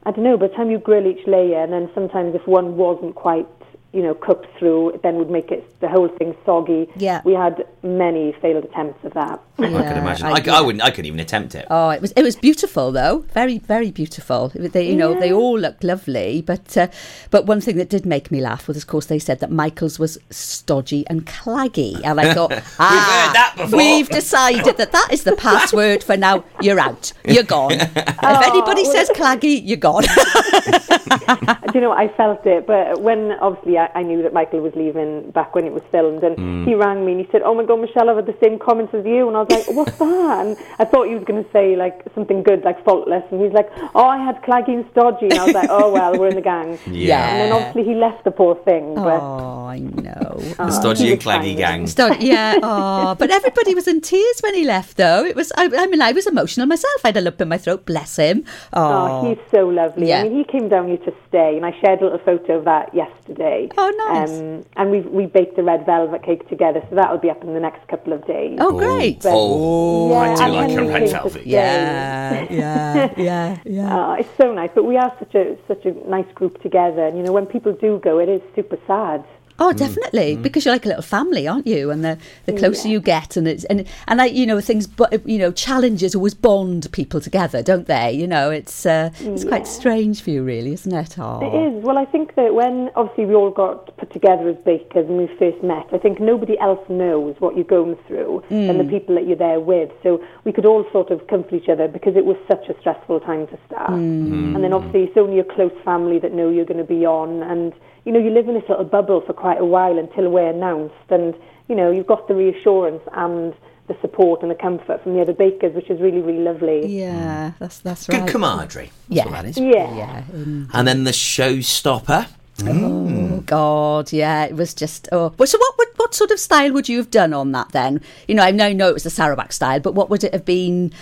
[SPEAKER 15] I don't know, by the time you grill each layer, and then sometimes if one wasn't quite, you know, cooked through, it then would make it the whole thing soggy.
[SPEAKER 13] Yeah.
[SPEAKER 15] We had many failed attempts of that.
[SPEAKER 1] I could imagine. I, I, wouldn't. I couldn't even attempt it.
[SPEAKER 13] Oh, it was it was beautiful though, very very beautiful. It- They you know they all looked lovely, but uh, but one thing that did make me laugh was of course they said that Michael's was stodgy and claggy, and I thought ah,
[SPEAKER 1] heard that before."
[SPEAKER 13] we've decided that that is the password for now. You're out. You're gone. if anybody says claggy, you're gone.
[SPEAKER 15] Do you know, I felt it, but when obviously I, I knew that Michael was leaving back when it was filmed, and
[SPEAKER 1] Mm.
[SPEAKER 15] he rang me and he said, "Oh my God, Michelle, I've had the same comments as you," and I was like, "What's that?" And I thought he was going to say like something good, like faultless, and he's like, "Oh, I had claggy and stodgy," and I was like, "Oh well, we're in the gang."
[SPEAKER 1] Yeah.
[SPEAKER 15] And then obviously he left the poor thing, but
[SPEAKER 13] oh, I know.
[SPEAKER 1] The stodgy and claggy gang.
[SPEAKER 13] Stod- yeah, oh, but everybody was in tears when he left, though. It was, I, I mean, I was emotional myself. I had a lump in my throat. Bless him.
[SPEAKER 15] Oh,
[SPEAKER 13] Oh,
[SPEAKER 15] he's so lovely.
[SPEAKER 13] Yeah.
[SPEAKER 15] I mean, he came down here to stay, and I shared a little photo of that yesterday.
[SPEAKER 13] Oh, nice.
[SPEAKER 15] Um, and we we baked the red velvet cake together, so that'll be up in the next couple of days.
[SPEAKER 13] Oh, great.
[SPEAKER 15] But-
[SPEAKER 1] Oh, I do like a red velvet.
[SPEAKER 13] Yeah, yeah, yeah, yeah.
[SPEAKER 15] Oh, it's so nice, but we are such a such a nice group together, and you know when people do go, it is super sad.
[SPEAKER 13] Oh, definitely, because you're like a little family, aren't you? And the, the closer you get, and it's and and I, you know, things, but you know, challenges always bond people together, don't they? You know, it's uh, it's quite strange for you, really, isn't it? Oh,
[SPEAKER 15] It is. Well, I think that when obviously we all got put together as bakers and we first met, I think nobody else knows what you're going through than the
[SPEAKER 13] Mm.
[SPEAKER 15] people that you're there with. So we could all sort of comfort each other because it was such a stressful time to start.
[SPEAKER 13] Mm.
[SPEAKER 15] And then obviously it's only your close family that know you're going to be on, and you know you live in this little bubble for quite a while until we're announced, and you know you've got the reassurance and the support and the comfort from the other bakers, which is really really lovely.
[SPEAKER 13] Yeah, that's that's right.
[SPEAKER 1] Good camaraderie. That's
[SPEAKER 13] Yeah.
[SPEAKER 1] what that is.
[SPEAKER 15] Yeah.
[SPEAKER 13] Yeah. mm.
[SPEAKER 1] And then the showstopper.
[SPEAKER 13] Oh God, yeah, it was just. Oh, well, so what would what sort of style would you have done on that then? You know, I now know it was the Sarawak style, but what would it have been?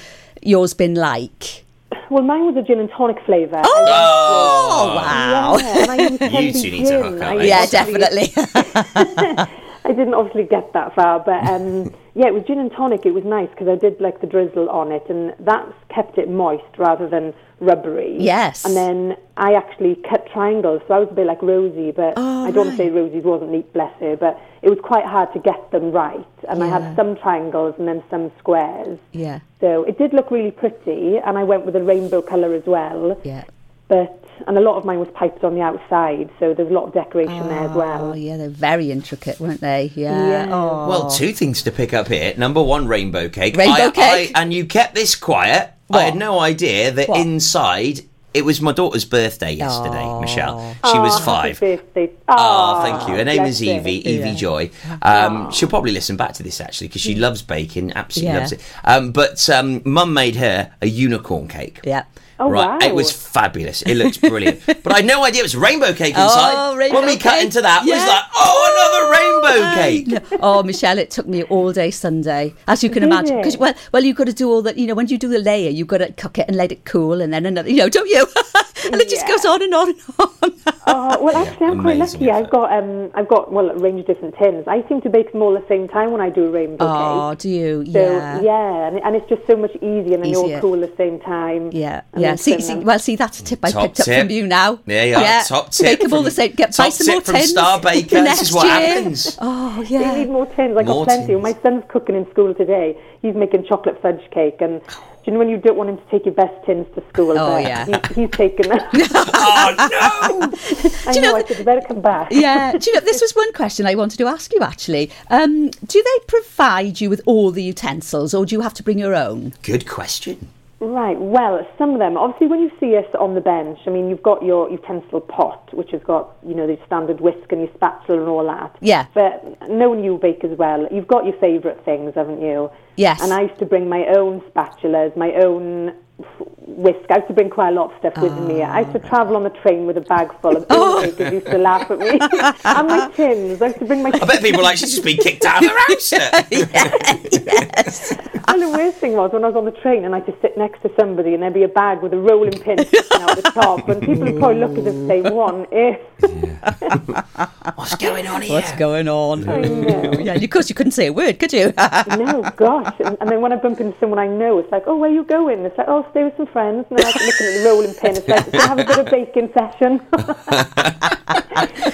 [SPEAKER 13] Yours been like?
[SPEAKER 15] Well, mine was a gin and tonic flavour.
[SPEAKER 13] Oh, wow!
[SPEAKER 15] Yeah, and I
[SPEAKER 1] You two need to hook up, eh?
[SPEAKER 13] yeah,
[SPEAKER 15] used-
[SPEAKER 13] definitely.
[SPEAKER 15] I didn't obviously get that far, but um, yeah, it was gin and tonic. It was nice because I did like the drizzle on it, and that kept it moist rather than rubbery.
[SPEAKER 13] Yes.
[SPEAKER 15] And then I actually cut triangles, so I was a bit like Rosie, but
[SPEAKER 13] Oh,
[SPEAKER 15] I don't to say Rosie wasn't neat, bless her, but it was quite hard to get them right. And I had some triangles and then some squares.
[SPEAKER 13] yeah,
[SPEAKER 15] So it did look really pretty, and I went with a rainbow colour as well.
[SPEAKER 13] yeah.
[SPEAKER 15] But and a lot of mine was piped on the outside, so there's a lot of decoration there as
[SPEAKER 13] Oh,
[SPEAKER 15] well.
[SPEAKER 13] yeah, they're very intricate, weren't they? Yeah.
[SPEAKER 15] Yeah.
[SPEAKER 13] Oh.
[SPEAKER 1] Well, two things to pick up here. Number one, rainbow cake.
[SPEAKER 13] Rainbow
[SPEAKER 1] I-
[SPEAKER 13] cake.
[SPEAKER 1] I- and you kept this quiet. I had no idea that
[SPEAKER 13] What?
[SPEAKER 1] inside. It was my daughter's birthday yesterday,
[SPEAKER 13] Oh.
[SPEAKER 1] Michelle. She was
[SPEAKER 15] Oh,
[SPEAKER 1] five.
[SPEAKER 15] birthday.
[SPEAKER 1] Oh, thank you. Her name is
[SPEAKER 15] her.
[SPEAKER 1] Evie, Evie
[SPEAKER 13] Yeah.
[SPEAKER 1] Joy. Um, she'll probably listen back to this actually because she loves baking, absolutely
[SPEAKER 13] Yeah.
[SPEAKER 1] loves it. Um, but um, Mum made her a unicorn cake.
[SPEAKER 13] Yeah.
[SPEAKER 15] Oh,
[SPEAKER 1] right,
[SPEAKER 15] wow.
[SPEAKER 1] it was fabulous. It looks brilliant, but I had no idea it was rainbow cake inside.
[SPEAKER 13] Oh, rainbow
[SPEAKER 1] when we cut into that, it was like, oh, another rainbow cake.
[SPEAKER 13] No. Oh, Michelle, it took me all day Sunday, as you can
[SPEAKER 15] Did
[SPEAKER 13] imagine. Because well, well, you've got to do all that. You know, when you do the layer, you've got to cook it and let it cool, and then another. You know, don't you? and it just goes on and on and on.
[SPEAKER 15] Oh, well, actually, I'm quite lucky.
[SPEAKER 1] effort.
[SPEAKER 15] I've got, um, I've got well, a range of different tins. I seem to bake them all at the same time when I do a rainbow
[SPEAKER 13] oh,
[SPEAKER 15] cake.
[SPEAKER 13] Oh, do you?
[SPEAKER 15] So
[SPEAKER 13] yeah.
[SPEAKER 15] yeah, and, and it's just so much easier, and then they all cool at the same time.
[SPEAKER 13] Yeah,
[SPEAKER 15] And
[SPEAKER 13] yeah. See, see, well, see, that's a tip I
[SPEAKER 1] Top
[SPEAKER 13] picked up from you now.
[SPEAKER 1] There you are.
[SPEAKER 13] Yeah.
[SPEAKER 1] Top tip.
[SPEAKER 13] Make them all the same. Get buy some more
[SPEAKER 1] from
[SPEAKER 13] tins.
[SPEAKER 1] Star Baker. This
[SPEAKER 13] next
[SPEAKER 1] is what
[SPEAKER 13] year.
[SPEAKER 1] happens.
[SPEAKER 13] Oh
[SPEAKER 15] They
[SPEAKER 13] yeah.
[SPEAKER 15] need more tins. I got
[SPEAKER 1] More
[SPEAKER 15] plenty.
[SPEAKER 1] tins.
[SPEAKER 15] My son's cooking in school today. He's making chocolate fudge cake, and do you know when you don't want him to take your best tins to school?
[SPEAKER 13] Oh, yeah.
[SPEAKER 15] he, he's taken them.
[SPEAKER 1] Oh no!
[SPEAKER 15] I
[SPEAKER 13] you
[SPEAKER 15] know.
[SPEAKER 13] know
[SPEAKER 15] I said, "You better come back.
[SPEAKER 13] yeah. Do you know, this was one question I wanted to ask you actually. Um, do they provide you with all the utensils or do you have to bring your own?
[SPEAKER 1] Good question.
[SPEAKER 15] Right. Well, some of them. Obviously, when you see us on the bench, I mean, you've got your utensil pot, which has got you know the standard whisk and your spatula and all that.
[SPEAKER 13] Yeah.
[SPEAKER 15] But knowing you bake as well, you've got your favourite things, haven't you?
[SPEAKER 13] Yes.
[SPEAKER 15] And I used to bring my own spatulas, my own whisk. I used to bring quite a lot of stuff with me. I used to ah. travel on the train with a bag full of oh. bakers used to laugh at me. and my tins. I used to bring my.
[SPEAKER 1] I bet people like she's just been kicked out of her house.
[SPEAKER 15] And the worst thing was when I was on the train and I just sit next to somebody and there'd be a bag with a rolling pin sticking out the top, and people would probably look at us and say, "One if." Mm.
[SPEAKER 1] What's going on here?
[SPEAKER 13] What's going on?
[SPEAKER 15] I know.
[SPEAKER 13] Yeah, and of course you couldn't say a word, could you?
[SPEAKER 15] no, gosh. And, and then when I bump into someone I know, it's like, oh, where are you going? It's like, oh, stay with some friends. And then I'm looking at the rolling pin. It's like, have a bit of baking session.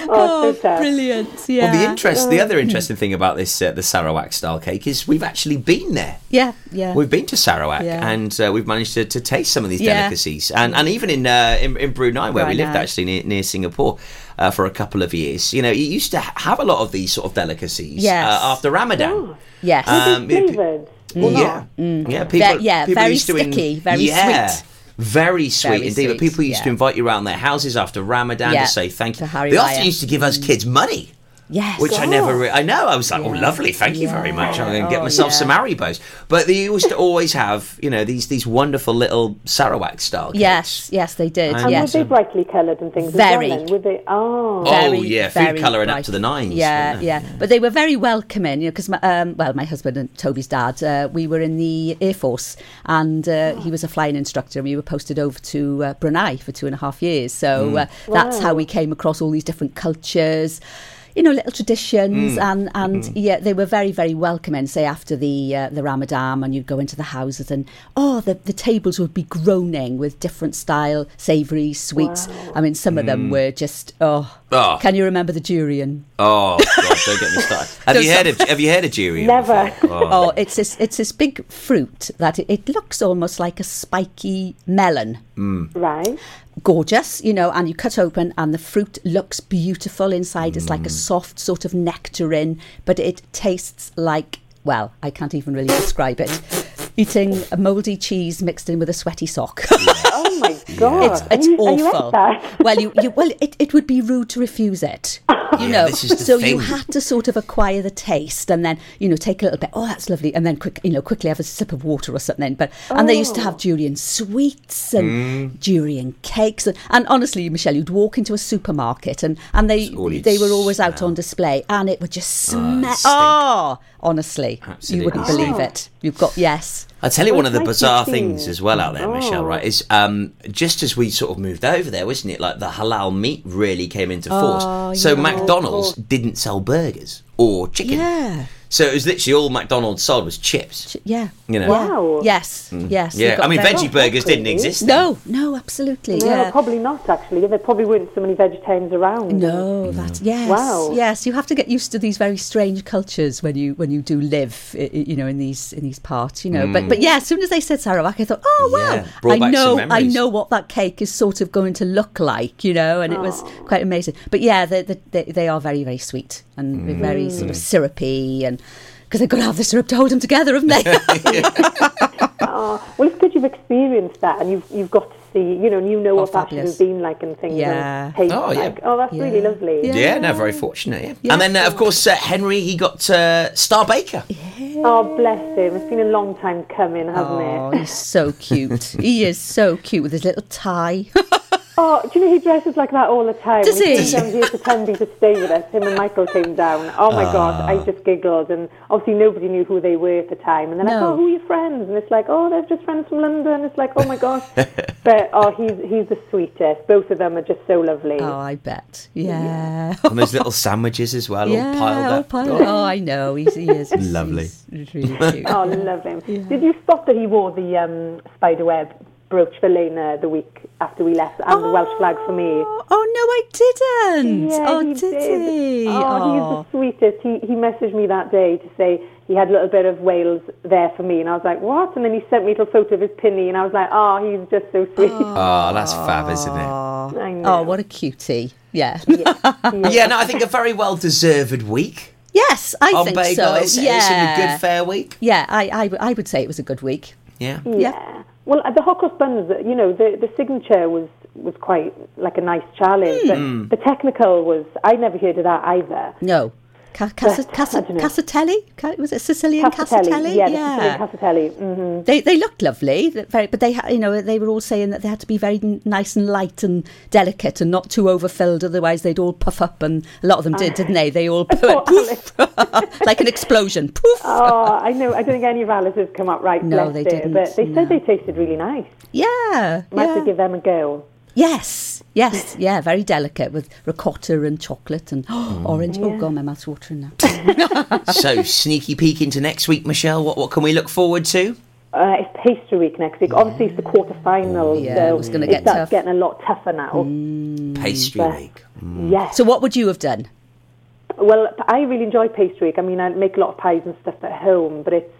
[SPEAKER 15] oh, so
[SPEAKER 13] brilliant. Yeah.
[SPEAKER 1] Well, the interest, the other interesting thing about this, uh, the Sarawak style cake, is we've actually been there.
[SPEAKER 13] Yeah, yeah.
[SPEAKER 1] We've been to Sarawak
[SPEAKER 13] Yeah.
[SPEAKER 1] and uh, we've managed to, to taste some of these
[SPEAKER 13] Yeah.
[SPEAKER 1] delicacies, and and even in uh, in, in Brunei where we lived
[SPEAKER 13] Brunei.
[SPEAKER 1] actually near, near Singapore. Uh, for a couple of years, you know, you used to have a lot of these sort of delicacies
[SPEAKER 13] Yes.
[SPEAKER 1] uh, after Ramadan.
[SPEAKER 13] Yes.
[SPEAKER 1] Um,
[SPEAKER 15] Maybe
[SPEAKER 1] it- yeah,
[SPEAKER 13] Mm.
[SPEAKER 1] yeah,
[SPEAKER 13] Ve-
[SPEAKER 1] people,
[SPEAKER 13] yeah,
[SPEAKER 1] people
[SPEAKER 13] very
[SPEAKER 1] used to in-
[SPEAKER 13] sticky, very
[SPEAKER 1] yeah,
[SPEAKER 13] sweet.
[SPEAKER 1] Very sweet
[SPEAKER 13] Very
[SPEAKER 1] indeed. But people used to invite you around their houses after Ramadan
[SPEAKER 13] Yeah,
[SPEAKER 1] to say thank you. They often
[SPEAKER 13] Raya.
[SPEAKER 1] used to give us kids money.
[SPEAKER 13] Yes.
[SPEAKER 1] Which I never, re- I know. I was like, oh, lovely, thank you very much. I'm going to get
[SPEAKER 13] Oh,
[SPEAKER 1] myself
[SPEAKER 13] yeah.
[SPEAKER 1] some Maribos. But they used to always have, you know, these these wonderful little Sarawak style. Cakes.
[SPEAKER 13] Yes, yes, they did.
[SPEAKER 1] And
[SPEAKER 15] And
[SPEAKER 13] yes.
[SPEAKER 15] were they brightly coloured and things
[SPEAKER 13] Very.
[SPEAKER 15] as well then? Were they? Oh.
[SPEAKER 1] Oh yeah, food
[SPEAKER 13] very
[SPEAKER 1] colouring up to the nines.
[SPEAKER 13] Yeah,
[SPEAKER 1] weren't
[SPEAKER 13] yeah, But they were very welcoming, you know, because um, well, my husband and Toby's dad, uh, we were in the Air Force, and uh, he was a flying instructor, and we were posted over to uh, Brunei for two and a half years. So
[SPEAKER 1] Mm.
[SPEAKER 13] uh, that's
[SPEAKER 15] Wow.
[SPEAKER 13] how we came across all these different cultures. You know, little traditions,
[SPEAKER 1] Mm.
[SPEAKER 13] and and yeah, they were very very welcoming. Say after the uh, the Ramadan, and you'd go into the houses, and oh, the the tables would be groaning with different style savoury sweets. I mean, some of them
[SPEAKER 1] Mm.
[SPEAKER 13] were just oh.
[SPEAKER 1] Oh.
[SPEAKER 13] Can you remember the durian?
[SPEAKER 1] Oh God, don't get me started. Have you heard of Have you heard of Jiri?
[SPEAKER 15] Never.
[SPEAKER 13] Oh, it's this it's this big fruit that it, it looks almost like a spiky melon. Mm.
[SPEAKER 15] Right.
[SPEAKER 13] Gorgeous, you know, and you cut open and the fruit looks beautiful inside. It's
[SPEAKER 1] Mm.
[SPEAKER 13] like a soft sort of nectarine, but it tastes like well, I can't even really describe it. Eating a mouldy cheese mixed in with a sweaty sock.
[SPEAKER 15] Oh my god.
[SPEAKER 13] It's, it's
[SPEAKER 15] and you, and you
[SPEAKER 13] awful.
[SPEAKER 15] that?
[SPEAKER 13] well, you, you well, it, it would be rude to refuse it. You
[SPEAKER 1] Yeah,
[SPEAKER 13] know,
[SPEAKER 1] this is the
[SPEAKER 13] so you had to sort of acquire the taste, and then you know take a little bit. Oh, that's lovely, and then quick, you know, quickly have a sip of water or something. But and they used to
[SPEAKER 1] Oh.
[SPEAKER 13] have durian sweets and
[SPEAKER 1] Mm.
[SPEAKER 13] durian cakes, and, and honestly, Michelle, you'd walk into a supermarket, and and they they were always out
[SPEAKER 1] smell.
[SPEAKER 13] on display, and it would just smell.
[SPEAKER 1] stink.
[SPEAKER 13] Oh, honestly,
[SPEAKER 1] Absolutely
[SPEAKER 13] you wouldn't
[SPEAKER 1] stink.
[SPEAKER 13] believe it. You've got yes.
[SPEAKER 1] I'll tell you
[SPEAKER 15] Well,
[SPEAKER 1] one of the
[SPEAKER 15] it's nice to
[SPEAKER 1] bizarre things as well out there, Michelle,
[SPEAKER 15] Oh.
[SPEAKER 1] right? Is um, just as we sort of moved over there, wasn't it? Like the halal meat really came into force.
[SPEAKER 13] Oh,
[SPEAKER 1] so
[SPEAKER 13] yeah.
[SPEAKER 1] McDonald's didn't sell burgers or chicken.
[SPEAKER 13] Yeah.
[SPEAKER 1] So it was literally all McDonald's sold was chips.
[SPEAKER 13] Yeah.
[SPEAKER 1] You know.
[SPEAKER 15] Wow.
[SPEAKER 13] Yes. Yes.
[SPEAKER 1] Yeah,
[SPEAKER 13] got
[SPEAKER 1] I mean, veggie burgers didn't exist. then.
[SPEAKER 13] No, no, absolutely.
[SPEAKER 15] No,
[SPEAKER 13] yeah.
[SPEAKER 15] probably not actually. There probably weren't so many vegetarians around.
[SPEAKER 13] No, that's yes,
[SPEAKER 15] Wow.
[SPEAKER 13] yes. You have to get used to these very strange cultures when you when you do live, i- i- you know, in these in these parts, you know. But but yeah, as soon as they said Sarawak, I thought, oh wow,
[SPEAKER 1] Mm. Yeah,
[SPEAKER 13] I know I know what that cake is sort of going to look like, you know, and it was quite amazing. But yeah, they they, they, they are very very sweet and
[SPEAKER 1] Mm.
[SPEAKER 13] very sort of syrupy and. Because they've got to have the syrup to hold them together, haven't they?
[SPEAKER 15] Oh, well, it's good you've experienced that and you've you've got to see, you know, and you know what that should have been like and things.
[SPEAKER 13] Yeah.
[SPEAKER 15] And
[SPEAKER 1] Oh, yeah.
[SPEAKER 15] like. Oh, that's really lovely.
[SPEAKER 1] Yeah, no, very fortunate. Yeah. And then, uh, of course, uh, Henry, he got uh, Star Baker.
[SPEAKER 15] Oh, bless him. It's been a long time coming, hasn't
[SPEAKER 13] oh,
[SPEAKER 15] it?
[SPEAKER 13] he's so cute. he is so cute with his little tie.
[SPEAKER 15] Oh, do you know he dresses like that all the time?
[SPEAKER 13] Does
[SPEAKER 15] When
[SPEAKER 13] he?
[SPEAKER 15] came down here pretending to stay with us. Him and Michael came down. Oh my God,
[SPEAKER 13] Ah.
[SPEAKER 15] I just giggled, and obviously nobody knew who they were at the time. And they're like,
[SPEAKER 13] No.
[SPEAKER 15] "Oh, who are your friends?" And it's like, "Oh, they're just friends from London." It's like, "Oh my gosh," but oh, he's he's the sweetest. Both of them are just so lovely.
[SPEAKER 13] Oh, I bet. Yeah.
[SPEAKER 1] and those little sandwiches as well,
[SPEAKER 13] yeah,
[SPEAKER 1] all piled
[SPEAKER 13] all
[SPEAKER 1] up.
[SPEAKER 13] piled. Oh, I know. He's, he is. He's-
[SPEAKER 1] Lovely.
[SPEAKER 13] He's really cute.
[SPEAKER 15] Oh, I love him. Did you spot that he wore the um, spider web brooch for Lena the week after we left, and the Welsh flag for me?
[SPEAKER 13] Oh, oh no, I didn't.
[SPEAKER 15] Yeah,
[SPEAKER 13] oh,
[SPEAKER 15] he
[SPEAKER 13] did,
[SPEAKER 15] did.
[SPEAKER 13] he?
[SPEAKER 15] Oh, he's the sweetest. He he messaged me that day to say he had a little bit of Wales there for me, and I was like, what? And then he sent me a little photo of his pinny, and I was like, oh, he's just so sweet.
[SPEAKER 1] Oh, that's fab, isn't it?
[SPEAKER 15] I know.
[SPEAKER 13] Oh, what a cutie. Yeah.
[SPEAKER 1] Yeah, no, I think a very well deserved week.
[SPEAKER 13] yes, I
[SPEAKER 1] on
[SPEAKER 13] think
[SPEAKER 1] Bagel.
[SPEAKER 13] so.
[SPEAKER 1] It's,
[SPEAKER 13] yeah.
[SPEAKER 1] it's a good, fair week.
[SPEAKER 13] Yeah, I, I, I would say it was a good week.
[SPEAKER 1] Yeah.
[SPEAKER 15] Yeah. Well, the hot cross buns, you know, the the signature was was quite like a nice challenge,
[SPEAKER 13] Mm.
[SPEAKER 15] but the technical was I never heard of that either.
[SPEAKER 13] No. Ca- Casa,
[SPEAKER 15] But,
[SPEAKER 13] Casa,
[SPEAKER 15] I don't know.
[SPEAKER 13] Casatelli? Was it Sicilian
[SPEAKER 15] Casatelli? yeah, the Sicilian Casatelli. hmm
[SPEAKER 13] They they looked lovely, very, but they you know they were all saying that they had to be very nice and light and delicate and not too overfilled, otherwise they'd all puff up, and a lot of them did, didn't they? They all poof, like an explosion, poof.
[SPEAKER 15] Oh, I know. I don't think any of Alice has come up right.
[SPEAKER 13] No, they didn't,
[SPEAKER 15] But they said they tasted really nice.
[SPEAKER 13] Yeah,
[SPEAKER 15] Might have to give them a go.
[SPEAKER 13] Yes, yes, yeah, very delicate with ricotta and chocolate and orange. Oh god, my mouth's watering now.
[SPEAKER 1] so, sneaky peek into next week, Michelle. What, what can we look forward to?
[SPEAKER 15] Uh, it's pastry week next week. Obviously, it's the quarterfinals.
[SPEAKER 13] Yeah,
[SPEAKER 15] so
[SPEAKER 13] it's gonna get
[SPEAKER 15] starts
[SPEAKER 13] tough.
[SPEAKER 15] getting a lot tougher now.
[SPEAKER 1] Pastry
[SPEAKER 15] But-
[SPEAKER 1] week.
[SPEAKER 15] Yes.
[SPEAKER 13] So, what would you have done?
[SPEAKER 15] Well, I really enjoy pastry week. I mean, I make a lot of pies and stuff at home, but it's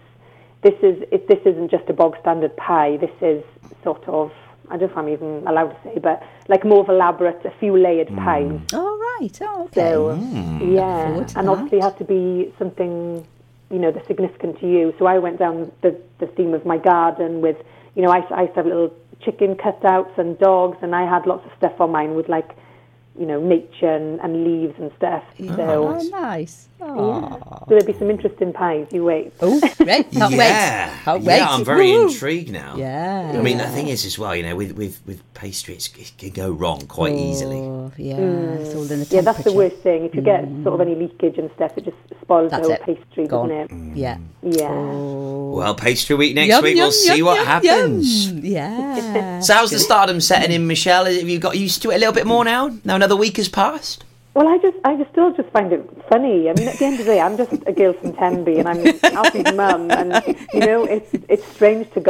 [SPEAKER 15] this is it, this isn't just a bog standard pie. This is sort of I don't know if I'm even allowed to say, but like more of elaborate, a few layered hmm. pies.
[SPEAKER 13] Oh right, oh okay.
[SPEAKER 15] So hmm.
[SPEAKER 13] Look
[SPEAKER 15] yeah, and
[SPEAKER 13] that.
[SPEAKER 15] obviously it has to be something you know that's significant to you. So I went down the the theme of my garden with you know I, I used to have little chicken cutouts and dogs, and I had lots of stuff on mine with like you know nature and, and leaves and stuff. So.
[SPEAKER 13] Oh, nice.
[SPEAKER 15] Yeah.
[SPEAKER 13] Oh,
[SPEAKER 15] So there'll be some interesting pies. You wait.
[SPEAKER 13] oh great. Can't
[SPEAKER 1] yeah,
[SPEAKER 13] wait. Can't wait.
[SPEAKER 1] yeah, I'm very
[SPEAKER 13] Woo.
[SPEAKER 1] intrigued now.
[SPEAKER 13] Yeah.
[SPEAKER 1] I mean, the thing is, as well, you know, with with with pastry, it's, it can go wrong quite easily.
[SPEAKER 13] Oh, yeah,
[SPEAKER 15] Mm.
[SPEAKER 13] it's all in the
[SPEAKER 15] Yeah, that's the worst thing. If you get mm. sort of any leakage and stuff, it just spoils
[SPEAKER 13] That's
[SPEAKER 15] the
[SPEAKER 13] it.
[SPEAKER 15] whole pastry,
[SPEAKER 13] Gone.
[SPEAKER 15] doesn't it? Mm.
[SPEAKER 13] Yeah.
[SPEAKER 15] Yeah. Oh.
[SPEAKER 1] Well, pastry week next
[SPEAKER 13] Yum,
[SPEAKER 1] week.
[SPEAKER 13] yum,
[SPEAKER 1] we'll see
[SPEAKER 13] yum,
[SPEAKER 1] what
[SPEAKER 13] yum,
[SPEAKER 1] happens.
[SPEAKER 13] yum. Yeah.
[SPEAKER 1] So, how's the stardom setting mm. in, Michelle? Have you got used to it a little bit more now? Now another week has passed.
[SPEAKER 15] Well, I just, I just still just find it funny. I mean, at the end of the day, I'm just a girl from Tenby, and I'm Alfie's mum, and you know, it's it's strange to go